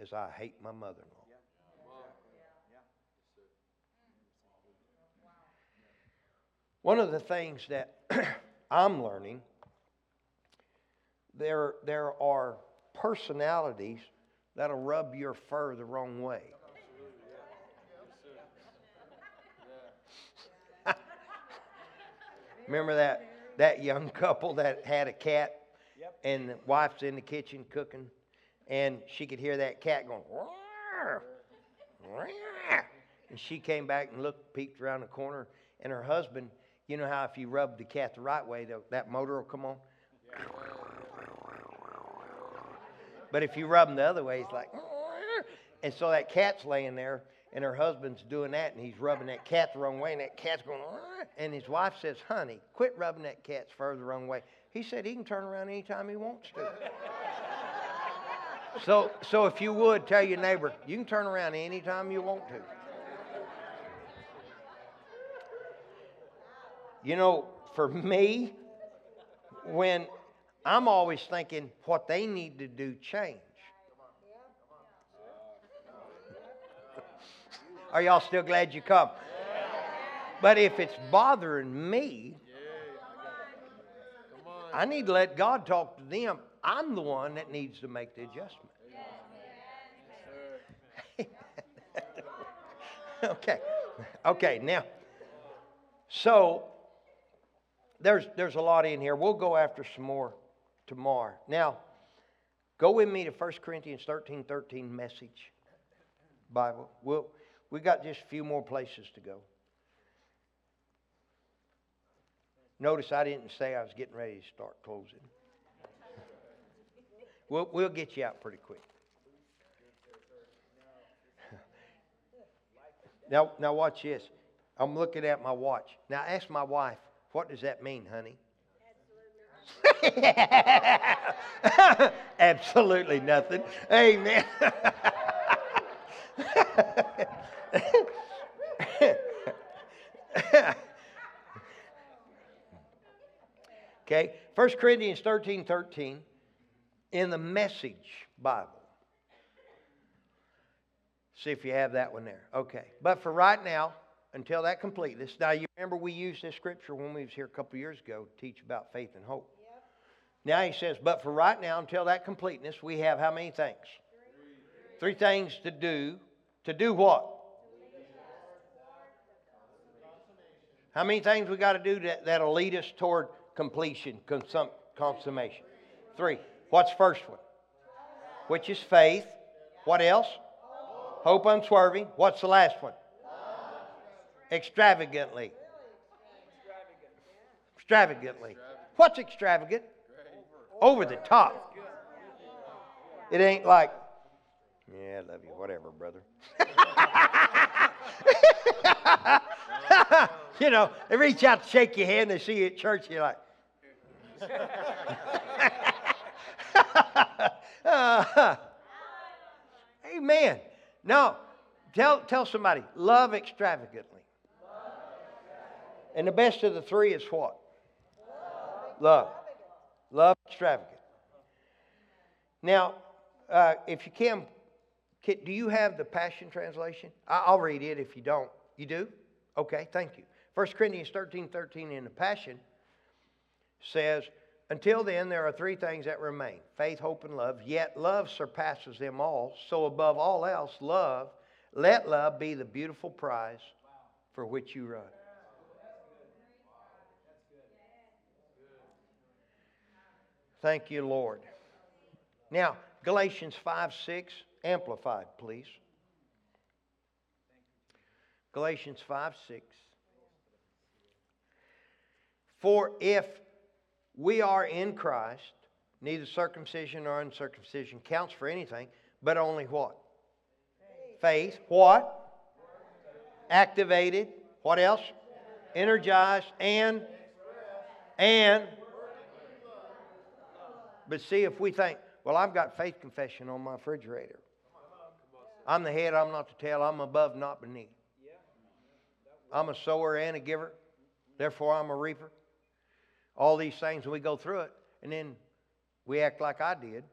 is I hate my mother in law. One of the things that I'm learning, there, there are personalities that'll rub your fur the wrong way. Remember that, that young couple that had a cat and the wife's in the kitchen cooking and she could hear that cat going, "Rawr, rawr." and she came back and looked, peeked around the corner, and her husband, you know how if you rub the cat the right way, the, that motor will come on? But if you rub him the other way, he's like, and so that cat's laying there, and her husband's doing that, and he's rubbing that cat the wrong way, and that cat's going, and his wife says, honey, quit rubbing that cat's fur the wrong way. He said he can turn around anytime he wants to. so, so if you would, tell your neighbor, you can turn around anytime you want to. You know, for me, when I'm always thinking what they need to do change. Are y'all still glad you come? But if it's bothering me, I need to let God talk to them. I'm the one that needs to make the adjustment. okay. Okay, now, so there's, there's a lot in here. We'll go after some more tomorrow. Now, go with me to 1 Corinthians 13 13 message. Bible. We'll, we got just a few more places to go. Notice I didn't say I was getting ready to start closing. We'll, we'll get you out pretty quick. Now, now watch this. I'm looking at my watch. Now ask my wife, what does that mean, honey? Absolutely nothing. Amen. okay, 1 Corinthians 13 13 in the Message Bible. See if you have that one there. Okay. But for right now, until that completeness. Now you remember we used this scripture when we was here a couple years ago to teach about faith and hope. Now he says, but for right now, until that completeness, we have how many things? Three, Three things to do. To do what? How many things we got to do that, that'll lead us toward completion, consum, consummation? Three. What's first one? Which is faith. What else? Hope unswerving. What's the last one? Extravagantly. Extravagantly. What's extravagant? Over the top. It ain't like, yeah, I love you, whatever, brother. you know, they reach out to shake your hand, they see you at church, you're like, uh, amen. No, tell, tell somebody, love extravagantly. And the best of the three is what? Love. Love extravagant. Now, uh, if you can, can, do you have the Passion Translation? I, I'll read it if you don't. You do? Okay, thank you. 1 Corinthians 13 13 in the Passion says, Until then, there are three things that remain faith, hope, and love. Yet love surpasses them all. So, above all else, love, let love be the beautiful prize for which you run. Thank you, Lord. Now, Galatians 5 6, amplified, please. Galatians 5 6. For if we are in Christ, neither circumcision nor uncircumcision counts for anything, but only what? Faith. Faith. What? Activated. What else? Energized and and but see, if we think, well, I've got faith confession on my refrigerator. I'm the head, I'm not the tail, I'm above, not beneath. I'm a sower and a giver, therefore I'm a reaper. All these things, and we go through it, and then we act like I did.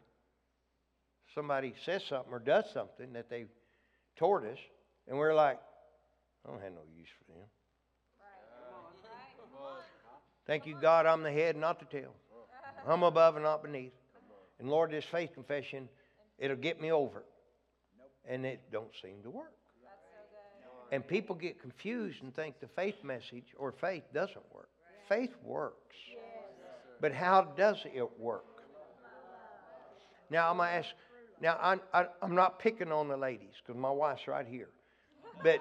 Somebody says something or does something that they toward us, and we're like, I don't have no use for them. Thank you, God, I'm the head, not the tail. I'm above and not beneath. And Lord, this faith confession, it'll get me over. And it don't seem to work. And people get confused and think the faith message or faith doesn't work. Faith works. But how does it work? Now I'm gonna ask. Now I'm I, I'm not picking on the ladies because my wife's right here. But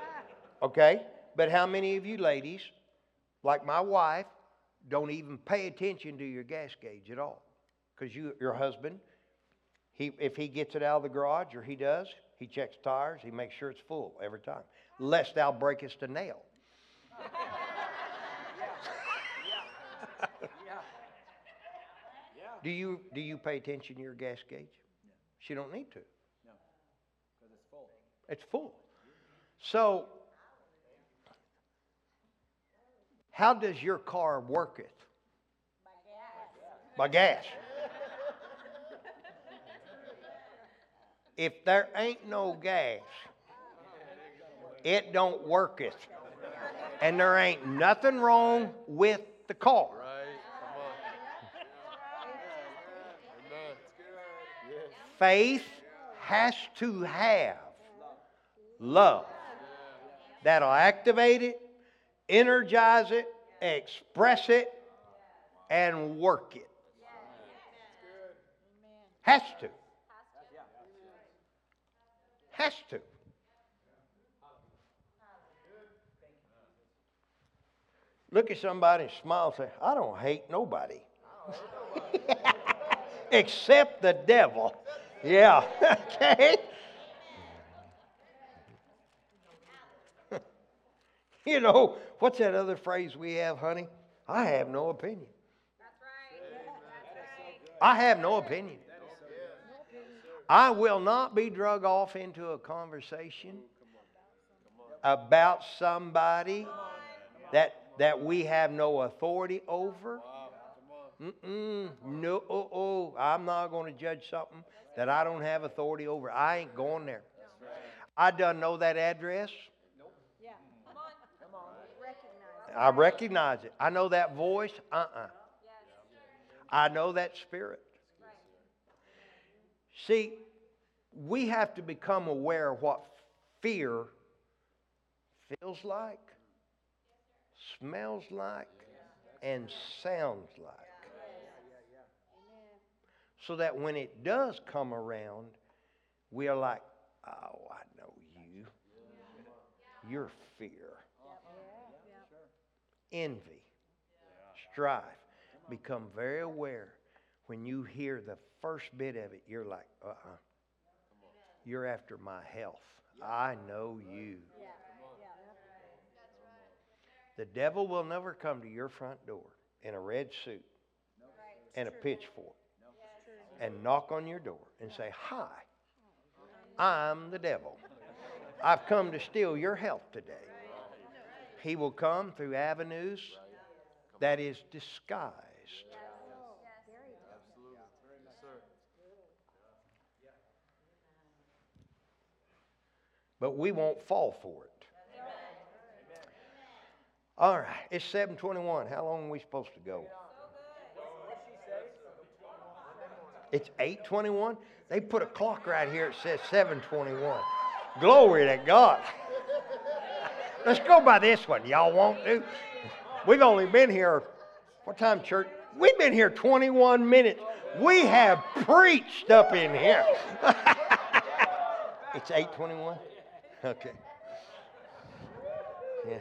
okay. But how many of you ladies, like my wife, don't even pay attention to your gas gauge at all? Because you, your husband, he, if he gets it out of the garage, or he does, he checks tires, he makes sure it's full every time, lest thou breakest a nail. Do you do you pay attention to your gas gauge? No. She don't need to. No, because it's full. It's full. So, how does your car work it? By gas. By gas. if there ain't no gas, it don't work it. And there ain't nothing wrong with the car. Faith has to have love. That'll activate it, energize it, express it, and work it. Has to. Has to. Look at somebody and smile and say, I don't hate nobody. Except the devil. Yeah, okay? you know, what's that other phrase we have, honey? I have no opinion. That's right. I have no opinion. I will not be drug off into a conversation about somebody that that we have no authority over. Mm-mm, no, oh, oh, I'm not going to judge something that I don't have authority over. I ain't going there. I done know that address. I recognize it. I know that voice. Uh-uh. I know that spirit. See, we have to become aware of what fear feels like, smells like, and sounds like. So that when it does come around, we are like, oh, I know you. Your fear. Envy, strife. Become very aware. When you hear the first bit of it, you're like, uh uh-uh. uh. You're after my health. I know you. The devil will never come to your front door in a red suit and a pitchfork and knock on your door and say, Hi, I'm the devil. I've come to steal your health today. He will come through avenues that is disguised. But we won't fall for it. All right, it's 721. How long are we supposed to go? It's 821? They put a clock right here It says 721. Glory to God. Let's go by this one. Y'all want to? We've only been here, what time, church? We've been here 21 minutes. We have preached up in here. it's 821? Okay. Yeah.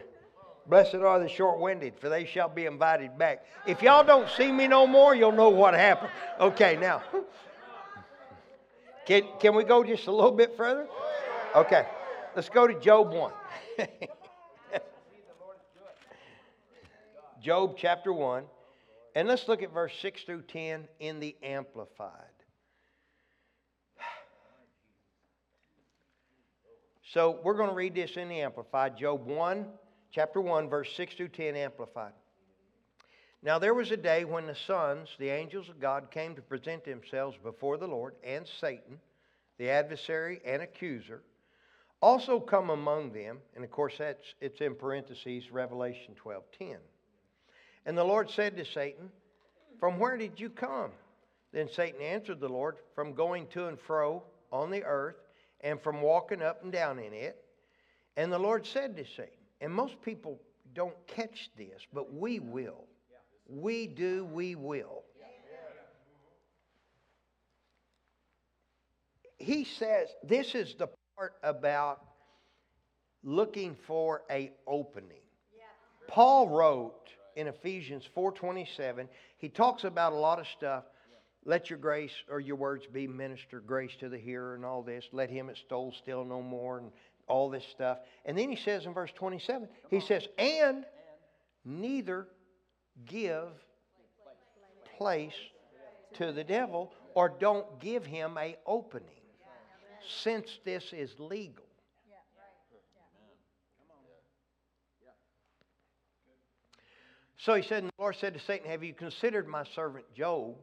Blessed are the short winded, for they shall be invited back. If y'all don't see me no more, you'll know what happened. Okay, now. Can, can we go just a little bit further? Okay. Let's go to Job 1. Job chapter 1. And let's look at verse 6 through 10 in the Amplified. So we're going to read this in the Amplified. Job 1 chapter 1, verse 6 through 10, amplified. Now there was a day when the sons, the angels of God, came to present themselves before the Lord, and Satan, the adversary and accuser, also come among them. And of course, that's it's in parentheses, Revelation 12:10. And the Lord said to Satan, From where did you come? Then Satan answered the Lord, From going to and fro on the earth, and from walking up and down in it. And the Lord said to Satan, and most people don't catch this, but we will. We do, we will. He says this is the part about looking for a opening. Paul wrote in Ephesians 4:27, he talks about a lot of stuff. Let your grace or your words be minister grace to the hearer and all this. Let him stole steal no more and all this stuff. And then he says in verse 27, he says, and neither give place to the devil or don't give him a opening since this is legal. So he said, and the Lord said to Satan, Have you considered my servant Job?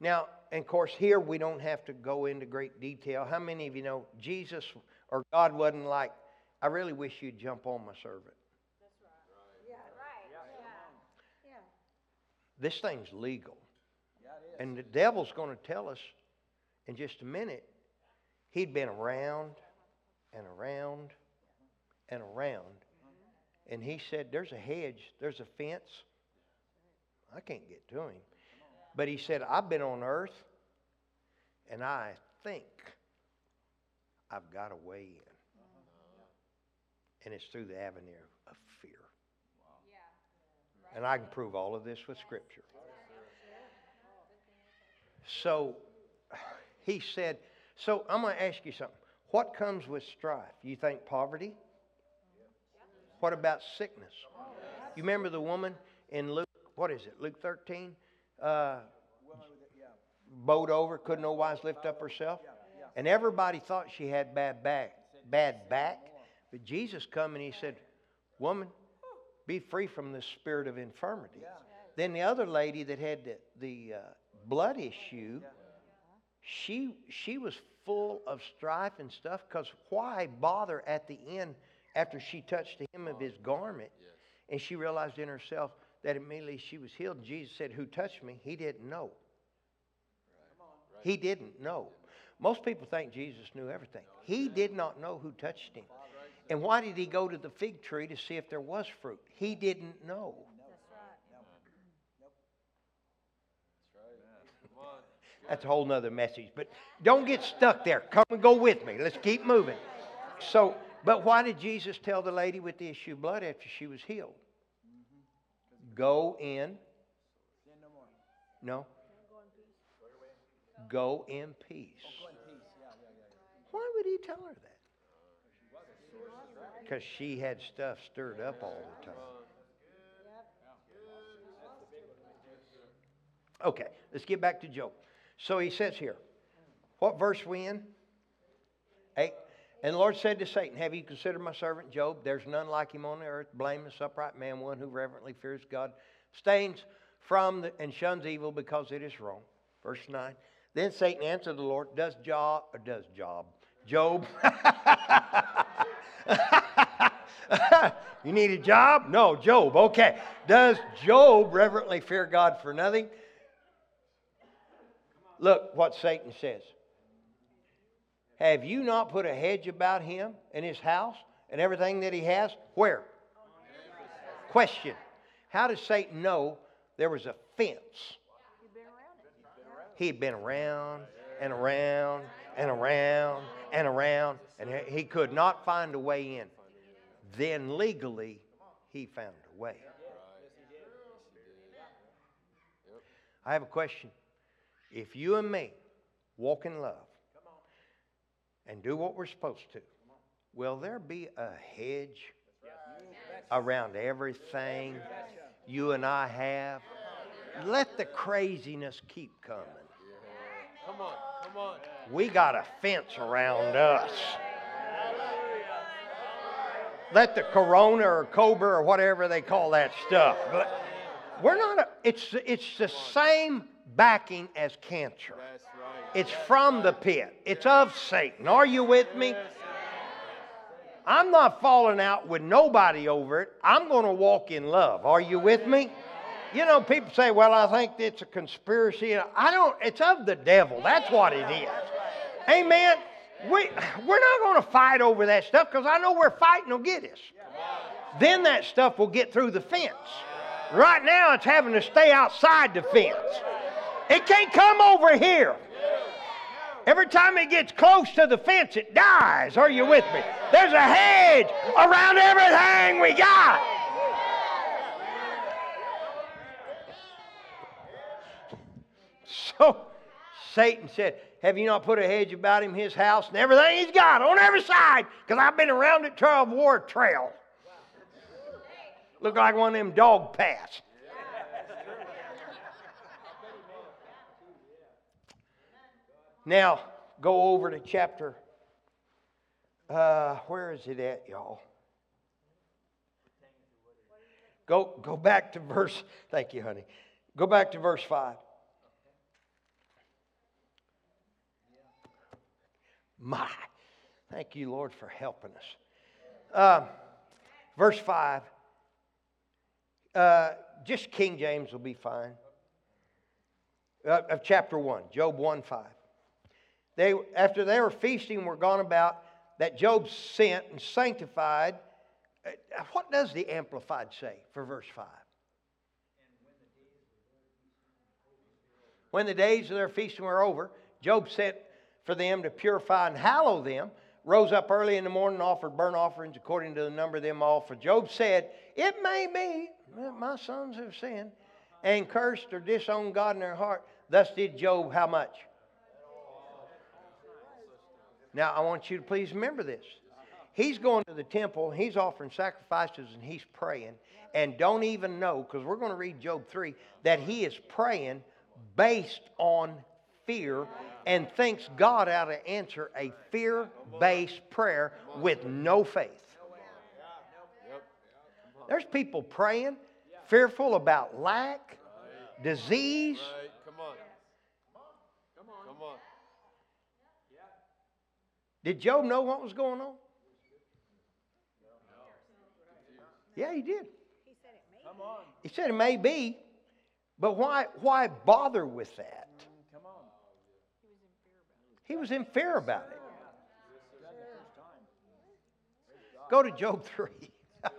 Now, and of course, here we don't have to go into great detail. How many of you know Jesus or God wasn't like, I really wish you'd jump on my servant. That's right. Yeah, right. Yeah. yeah. This thing's legal. Yeah, and the devil's going to tell us in just a minute he'd been around and around and around. And he said, There's a hedge, there's a fence. I can't get to him. But he said, I've been on earth and I think I've got a way in. And it's through the avenue of fear. And I can prove all of this with Scripture. So he said, So I'm going to ask you something. What comes with strife? You think poverty? What about sickness? You remember the woman in Luke, what is it, Luke 13? Uh, bowed over, couldn't no wise lift up herself. And everybody thought she had bad back, bad back. But Jesus come and he said, Woman, be free from the spirit of infirmity. Then the other lady that had the, the uh, blood issue, she she was full of strife and stuff. Because why bother at the end after she touched the hem of his garment, and she realized in herself that immediately she was healed. Jesus said, "Who touched me?" He didn't know. He didn't know. Most people think Jesus knew everything. He did not know who touched him. And why did he go to the fig tree to see if there was fruit? He didn't know. That's a whole nother message. But don't get stuck there. Come and go with me. Let's keep moving. So, but why did Jesus tell the lady with the issue of blood after she was healed? Go in. No. Go in peace. Why would he tell her that? Because she had stuff stirred up all the time. Okay, let's get back to Job. So he says here, what verse we in? Eight. And the Lord said to Satan, Have you considered my servant Job? There's none like him on the earth, blameless, upright man, one who reverently fears God, abstains from the, and shuns evil because it is wrong. Verse 9. Then Satan answered the Lord, Does Job, or does Job, Job, you need a job? No, Job. Okay. Does Job reverently fear God for nothing? Look what Satan says. Have you not put a hedge about him and his house and everything that he has? Where? Question. How does Satan know there was a fence? He'd been around and around and around and around, and he could not find a way in. Then legally, he found a way. I have a question. If you and me walk in love and do what we're supposed to, will there be a hedge around everything you and I have? Let the craziness keep coming. Come on. We got a fence around us. Let the corona or cobra or whatever they call that stuff. But we're not, a, it's, it's the same backing as cancer. It's from the pit, it's of Satan. Are you with me? I'm not falling out with nobody over it. I'm going to walk in love. Are you with me? You know, people say, well, I think it's a conspiracy. I don't, it's of the devil. That's what it is. Amen. We, we're not going to fight over that stuff because I know where fighting will get us. Then that stuff will get through the fence. Right now, it's having to stay outside the fence. It can't come over here. Every time it gets close to the fence, it dies. Are you with me? There's a hedge around everything we got. So Satan said, Have you not put a hedge about him, his house, and everything he's got on every side? Because I've been around I've wore a trail. Look like one of them dog paths. Now, go over to chapter. Uh, where is it at, y'all? Go, go back to verse. Thank you, honey. Go back to verse 5. My, thank you, Lord, for helping us. Uh, verse 5. Uh, just King James will be fine. Uh, of chapter 1, Job 1 5. They, after they were feasting, were gone about, that Job sent and sanctified. Uh, What does the Amplified say for verse 5? When the days of their feasting were over, Job sent for them to purify and hallow them, rose up early in the morning and offered burnt offerings according to the number of them all. For Job said, It may be that my sons have sinned and cursed or disowned God in their heart. Thus did Job how much? Now, I want you to please remember this. He's going to the temple, he's offering sacrifices, and he's praying, and don't even know, because we're going to read Job 3, that he is praying based on fear and thinks God ought to answer a fear based prayer with no faith. There's people praying, fearful about lack, disease. Did Job know what was going on? Yeah, he did. He said it may be. He said it may be, but why, why bother with that? He was in fear about it. Go to Job 3.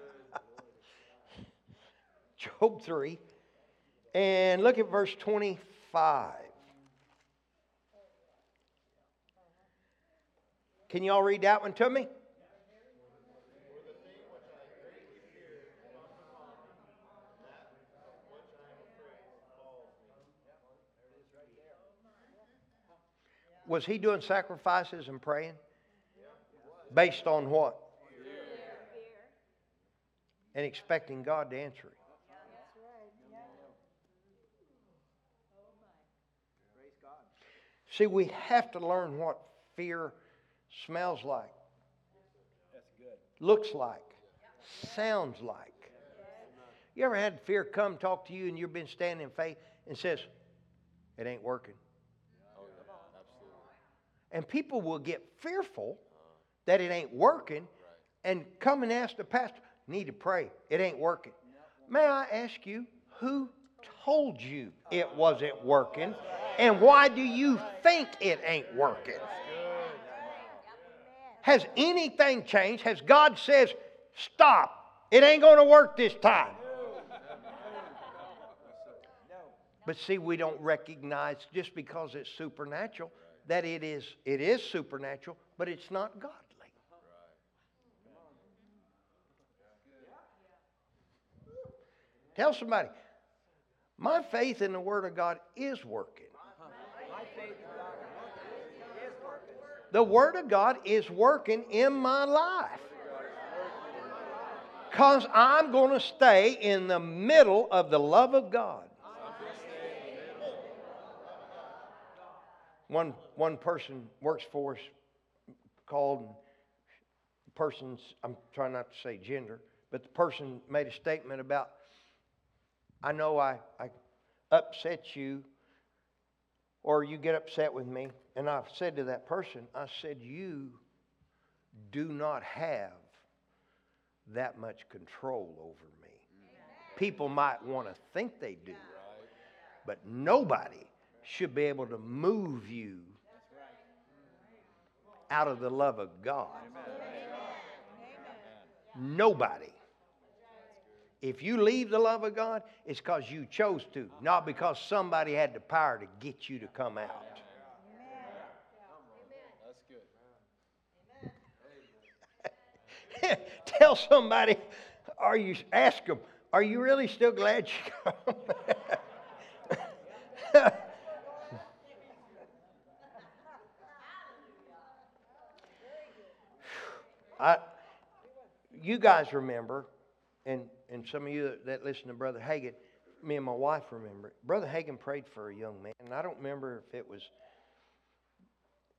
Job 3. And look at verse 25. Can y'all read that one to me? Was he doing sacrifices and praying? Based on what? And expecting God to answer it. See, we have to learn what fear smells like, looks like, sounds like. You ever had fear come talk to you and you've been standing in faith and says, It ain't working? And people will get fearful that it ain't working and come and ask the pastor, need to pray. It ain't working. May I ask you, who told you it wasn't working? And why do you think it ain't working? Has anything changed? Has God says, stop. It ain't going to work this time. But see, we don't recognize just because it's supernatural that it is it is supernatural, but it's not godly. Tell somebody, my faith in the Word of God is working. The Word of God is working in my life. Because I'm going to stay in the middle of the love of God. One, one person works for us called person's I'm trying not to say gender, but the person made a statement about I know I, I upset you or you get upset with me. And I said to that person, I said, You do not have that much control over me. People might want to think they do, but nobody should be able to move you out of the love of God. Nobody. If you leave the love of God, it's because you chose to, not because somebody had the power to get you to come out. Tell somebody, are you, ask them, are you really still glad you come? I, you guys remember, and, and some of you that, listen to Brother Hagin, me and my wife remember. it. Brother Hagin prayed for a young man, and I don't remember if it was,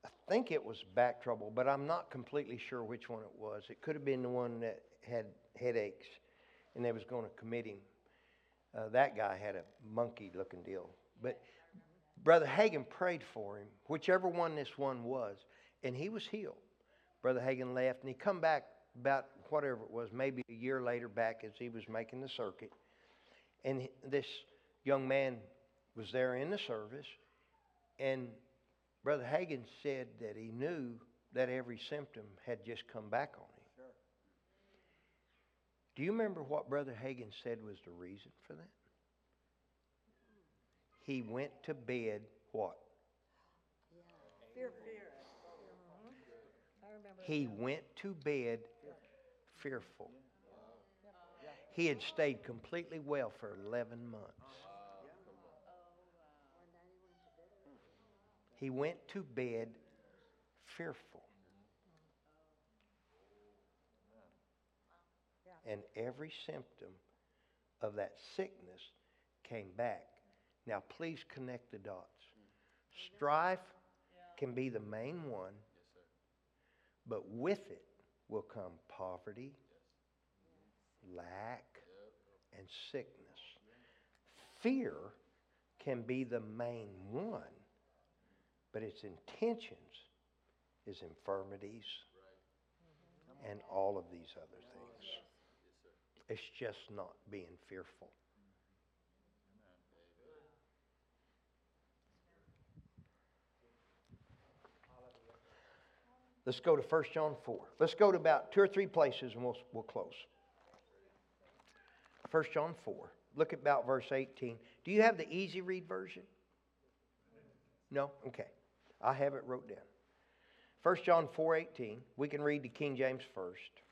I think it was back trouble, but I'm not completely sure which one it was. It could have been the one that had headaches, and they was going to commit him. Uh, that guy had a monkey-looking deal, but Brother Hagin prayed for him, whichever one this one was, and he was healed. Brother Hagin left, and he come back about whatever it was, maybe a year later back as he was making the circuit. And this young man was there in the service, and Brother Hagin said that he knew that every symptom had just come back on him. Do you remember what Brother Hagin said was the reason for that? He went to bed what? Fear, fear. He went to bed fearful. He had stayed completely well for 11 months. He went to bed fearful. And every symptom of that sickness came back. Now, please connect the dots. Strife can be the main one, but with it will come poverty, lack, and sickness. Fear can be the main one, but its intentions is infirmities and all of these other things. It's just not being fearful. Let's go to 1 John 4. Let's go to about two or three places and we'll, we'll close. 1 John 4. Look at about verse 18. Do you have the easy read version? No? Okay. I have it wrote down. 1 John 4:18. We can read the King James first.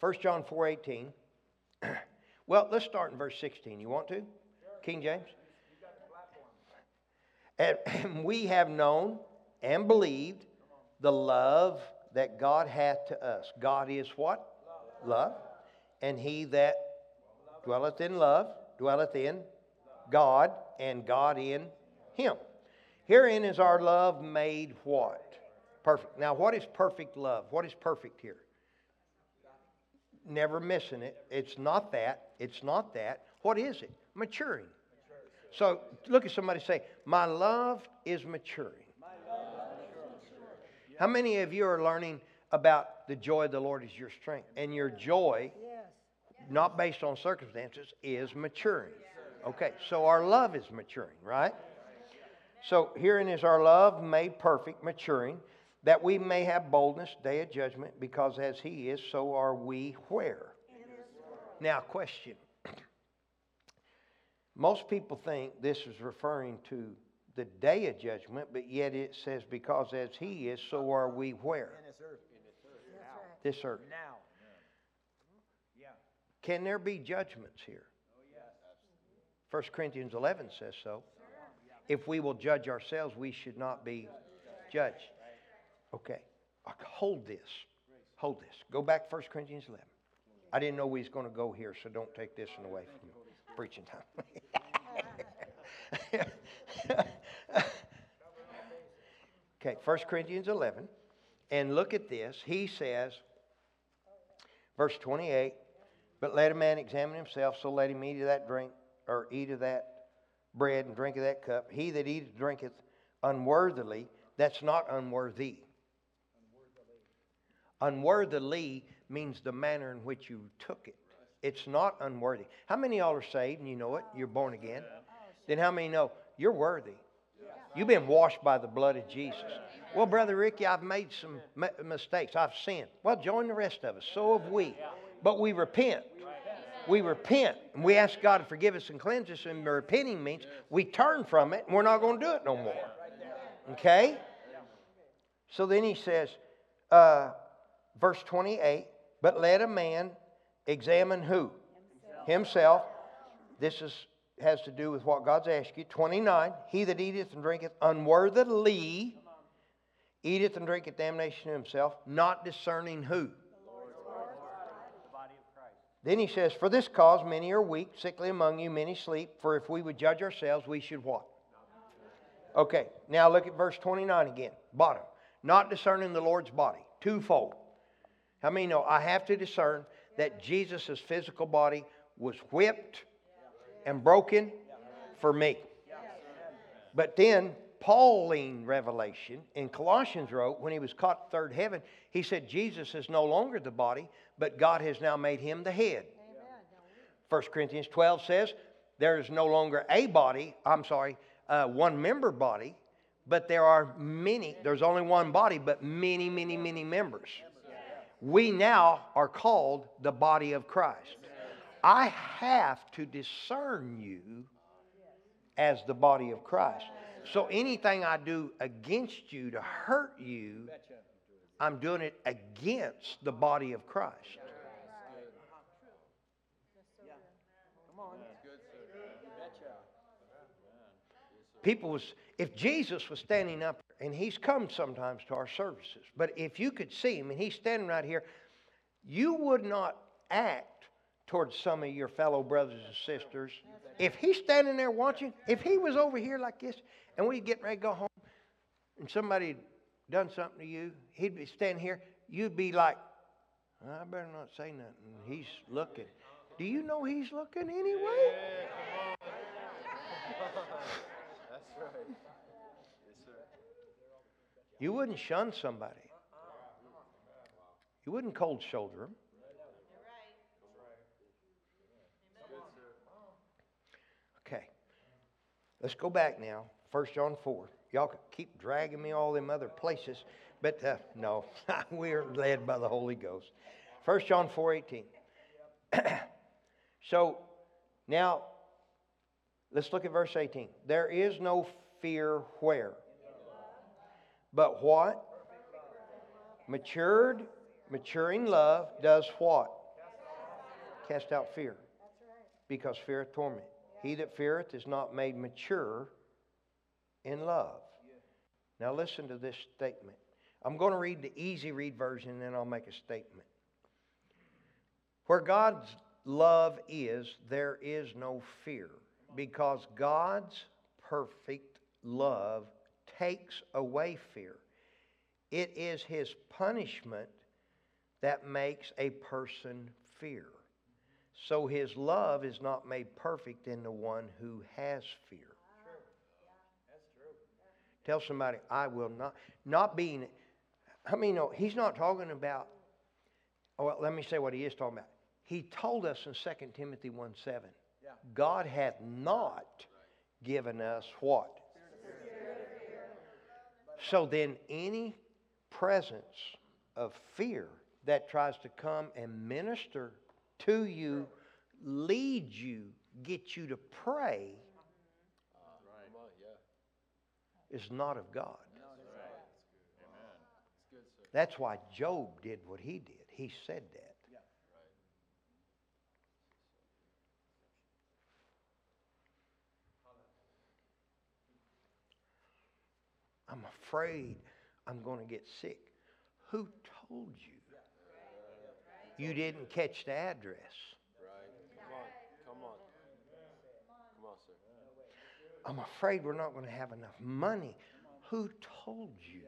First John 4:18. well, let's start in verse 16. You want to? King James? And, we have known and believed the love that God hath to us. God is what? Love. And he that dwelleth in love dwelleth in God, and God in him. Herein is our love made what? Perfect. Now, what is perfect love? What is perfect here? Never missing it. It's not that. It's not that. What is it? Maturing. So look at somebody say, My love is maturing. How many of you are learning about the joy of the Lord is your strength? And your joy, not based on circumstances, is maturing. Okay, so our love is maturing, right? So herein is our love made perfect, maturing, that we may have boldness, day of judgment, because as He is, so are we where? Now, question. Most people think this is referring to the day of judgment, but yet it says, because as He is, so are we where? This earth. Now. Yeah. Can there be judgments here? 1 Corinthians 11 says so. If we will judge ourselves, we should not be judged. Okay, hold this. Hold this. Go back 1 Corinthians 11. I didn't know we was going to go here, so don't take this one away from preaching time. okay, 1 Corinthians 11. And look at this. He says, verse 28, but let a man examine himself, so let him eat of that drink, or eat of that bread and drink of that cup. He that eateth drinketh unworthily, that's not unworthy. Unworthily means the manner in which you took it. It's not unworthy. How many y'all are saved and you know it? You're born again. Then how many know you're worthy? You've been washed by the blood of Jesus. Well, Brother Ricky, I've made some mistakes. I've sinned. Well, join the rest of us. So have we. But we repent. We repent and we ask God to forgive us and cleanse us. And repenting means we turn from it and we're not going to do it no more. Okay? So then he says, uh, verse 28, but let a man examine who? Himself. This is, has to do with what God's asked you. 29, he that eateth and drinketh unworthily eateth and drinketh damnation to himself, not discerning who? Then he says, For this cause many are weak, sickly among you, many sleep. For if we would judge ourselves, we should what? Okay, now look at verse 29 again, bottom. Not discerning the Lord's body, twofold. How many know I have to discern that Jesus' physical body was whipped and broken for me? But then, Pauline revelation in Colossians wrote when he was caught third heaven, he said, Jesus is no longer the body, but God has now made him the head. 1 Corinthians 12 says, there is no longer a body, I'm sorry, uh, one member body, but there are many, there's only one body, but many, many, many members. We now are called the body of Christ. I have to discern you as the body of Christ. So anything I do against you to hurt you, I'm doing it against the body of Christ. People was if Jesus was standing up and he's come sometimes to our services, but if you could see him and he's standing right here, you would not act towards some of your fellow brothers and sisters. If he's standing there watching, if he was over here like this and we getting ready to go home and somebody done something to you, he'd be standing here, you'd be like, I better not say nothing. He's looking. Do you know he's looking anyway? That's right. You wouldn't shun somebody. You wouldn't cold shoulder them. Okay. Let's go back now. 1 John 4. Y'all keep dragging me all them other places, but uh, no, we're led by the Holy Ghost. 1 John 4 18. so now let's look at verse 18. There is no fear where? But what? Matured, maturing love does what? Cast out fear. Because fear is torment. He that feareth is not made mature in love. Now listen to this statement. I'm going to read the easy read version and then I'll make a statement. Where God's love is, there is no fear because God's perfect love takes away fear. It is his punishment that makes a person fear. So his love is not made perfect in the one who has fear. That's true. Tell somebody, I will not. Not being, I mean, no, he's not talking about, oh, let me say what he is talking about. He told us in 2 Timothy 1 7, God hath not given us what? So then, any presence of fear that tries to come and minister to you, lead you, get you to pray, Come on, yeah. is not of God. Amen. It's good, sir. That's why Job did what he did. He said that. I'm afraid I'm going to get sick. Who told you? You didn't catch the address. I'm afraid we're not going to have enough money. Who told you?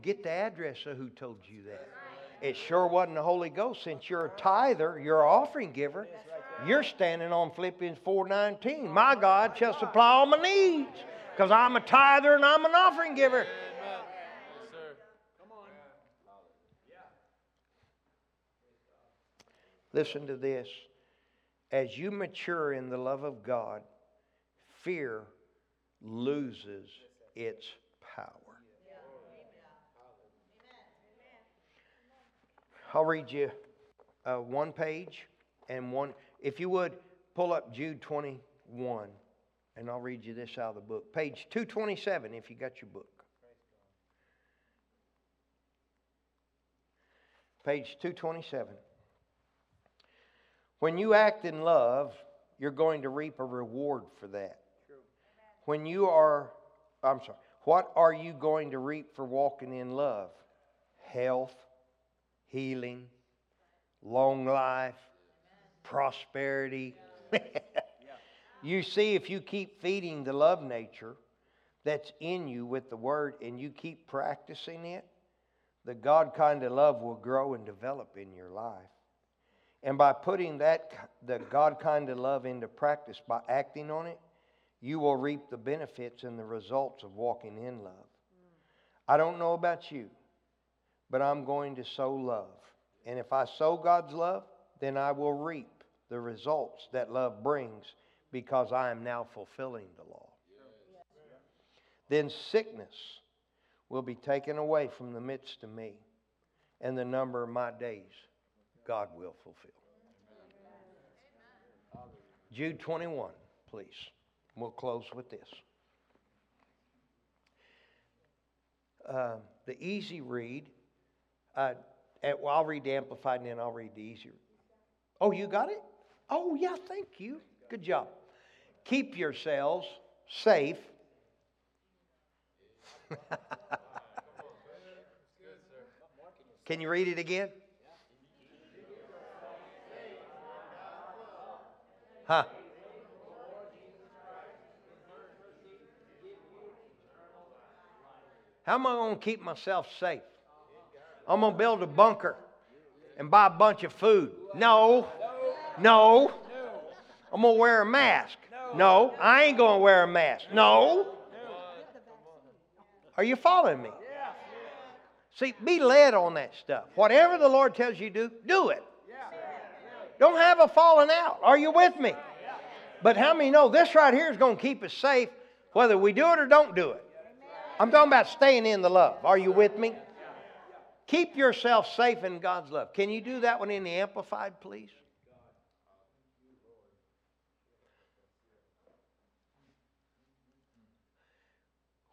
Get the address of who told you that. It sure wasn't the Holy Ghost. Since you're a tither, you're an offering giver, you're standing on Philippians 4.19. My God shall supply all my needs because I'm a tither and I'm an offering giver. Listen to this. As you mature in the love of God, fear loses its power. I'll read you uh, one page and one. If you would, pull up Jude 21, and I'll read you this out of the book. Page 227, if you got your book. Page 227. When you act in love, you're going to reap a reward for that. When you are, I'm sorry, what are you going to reap for walking in love? Health, healing, long life, prosperity. you see, if you keep feeding the love nature that's in you with the word and you keep practicing it, the God kind of love will grow and develop in your life. And by putting that the God kind of love into practice by acting on it, you will reap the benefits and the results of walking in love. I don't know about you, but I'm going to sow love. And if I sow God's love, then I will reap the results that love brings because I am now fulfilling the law. Then sickness will be taken away from the midst of me, and the number of my days God will fulfill. Jude 21, please. We'll close with this. Uh, the easy read, uh, at, well, I'll read the Amplified and then I'll read the easy. Oh, you got it? Oh, yeah, thank you. Good job. Keep yourselves safe. Can you read it again? Huh? How am I going to keep myself safe? I'm going to build a bunker and buy a bunch of food. No. No. I'm going to wear a mask. No. I ain't going to wear a mask. No. Are you following me? See, be led on that stuff. Whatever the Lord tells you to do, do it. Don't have a falling out. Are you with me? But how many know this right here is going to keep us safe whether we do it or don't do it? I'm talking about staying in the love. Are you with me? Keep yourself safe in God's love. Can you do that one in the Amplified, please?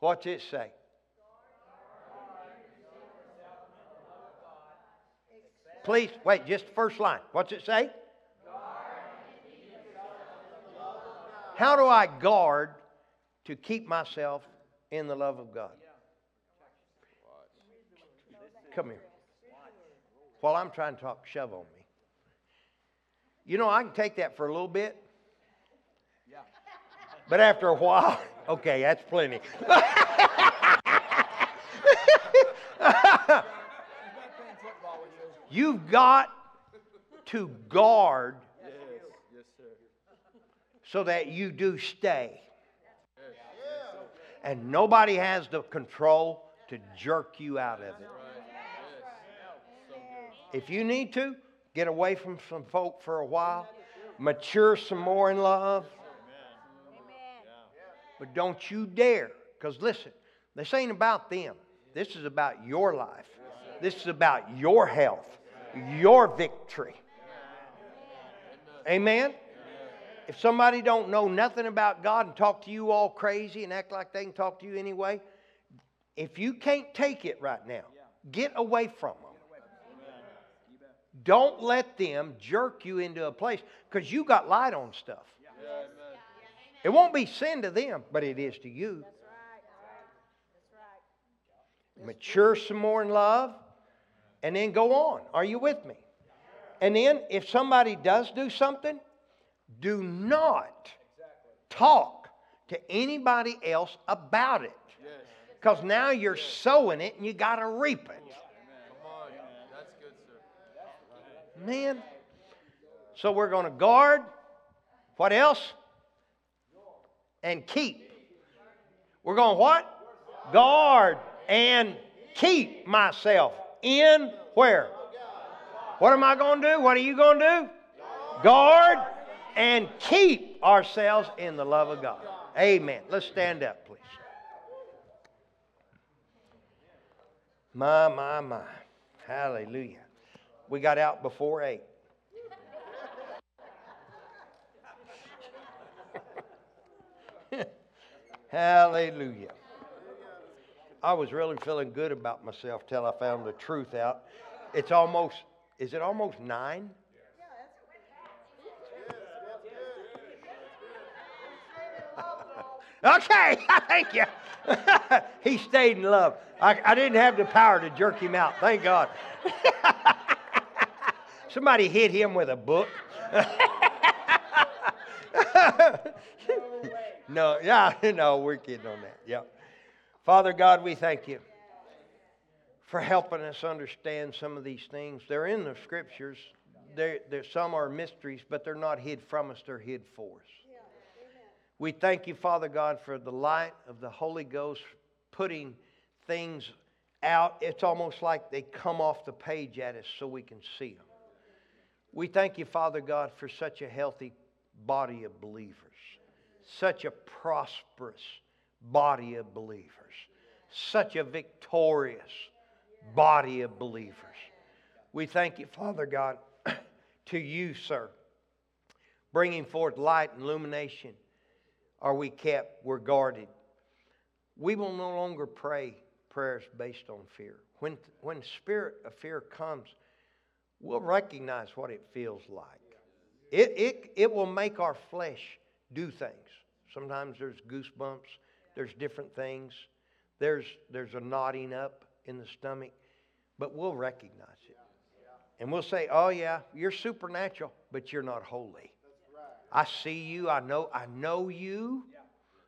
What's it say? Please, wait, just the first line. What's it say? How do I guard to keep myself in the love of God? Come here. While I'm trying to talk, shove on me. You know, I can take that for a little bit. But after a while, okay, that's plenty. You've got to guard so that you do stay. And nobody has the control to jerk you out of it. If you need to, get away from some folk for a while, mature some more in love. But don't you dare, because listen, this ain't about them. This is about your life. This is about your health, your victory. Amen? If somebody don't know nothing about God and talk to you all crazy and act like they can talk to you anyway, if you can't take it right now, get away from them. Don't let them jerk you into a place because you got light on stuff. It won't be sin to them, but it is to you. Mature some more in love and then go on. Are you with me? And then if somebody does do something, do not talk to anybody else about it. Because now you're sowing it and you got to reap it. That's good, sir. Man. So we're going to guard. What else? And keep. We're going what? Guard and keep myself in where? What am I going to do? What are you going to do? Guard and keep ourselves in the love of God. Amen. Let's stand up, please. My, my, my. Hallelujah. We got out before 8. Hallelujah. I was really feeling good about myself till I found the truth out. It's almost, is it almost 9? Okay, thank you. he stayed in love. I, I didn't have the power to jerk him out. Thank God. Somebody hit him with a book. No, yeah, no, we're kidding on that. Yeah. Father God, we thank you for helping us understand some of these things. They're in the scriptures. They're, they're, some are mysteries, but they're not hid from us, they're hid for us. We thank you, Father God, for the light of the Holy Ghost putting things out. It's almost like they come off the page at us so we can see them. We thank you, Father God, for such a healthy body of believers, such a prosperous body of believers, such a victorious body of believers. We thank you, Father God, to you, sir, bringing forth light and illumination are we kept? We're guarded. We will no longer pray prayers based on fear. When, when spirit of fear comes, we'll recognize what it feels like. It, it, it will make our flesh do things. Sometimes there's goosebumps, there's different things, there's, there's a knotting up in the stomach, but we'll recognize it. And we'll say, Oh, yeah, you're supernatural, but you're not holy. I see you, I know, I know you.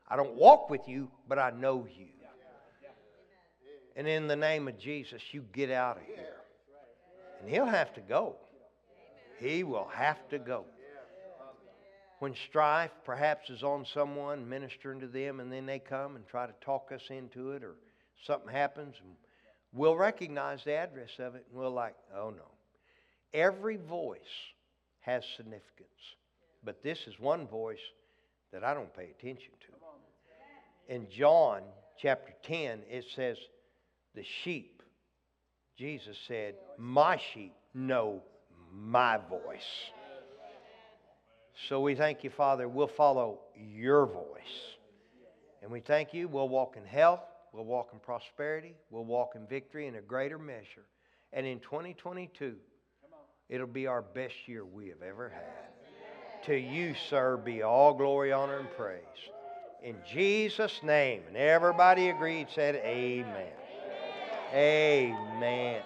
I don't walk with you, but I know you. And in the name of Jesus, you get out of here. And he'll have to go. He will have to go. When strife perhaps is on someone, ministering to them, and then they come and try to talk us into it, or something happens, we'll recognize the address of it, and we'll like, oh no. Every voice has significance. But this is one voice that I don't pay attention to. In John chapter 10, it says, The sheep, Jesus said, My sheep know my voice. So we thank you, Father. We'll follow your voice. And we thank you. We'll walk in health. We'll walk in prosperity. We'll walk in victory in a greater measure. And in 2022, it'll be our best year we have ever had. To you, sir, be all glory, honor, and praise. In Jesus' name. And everybody agreed, said, Amen. Amen.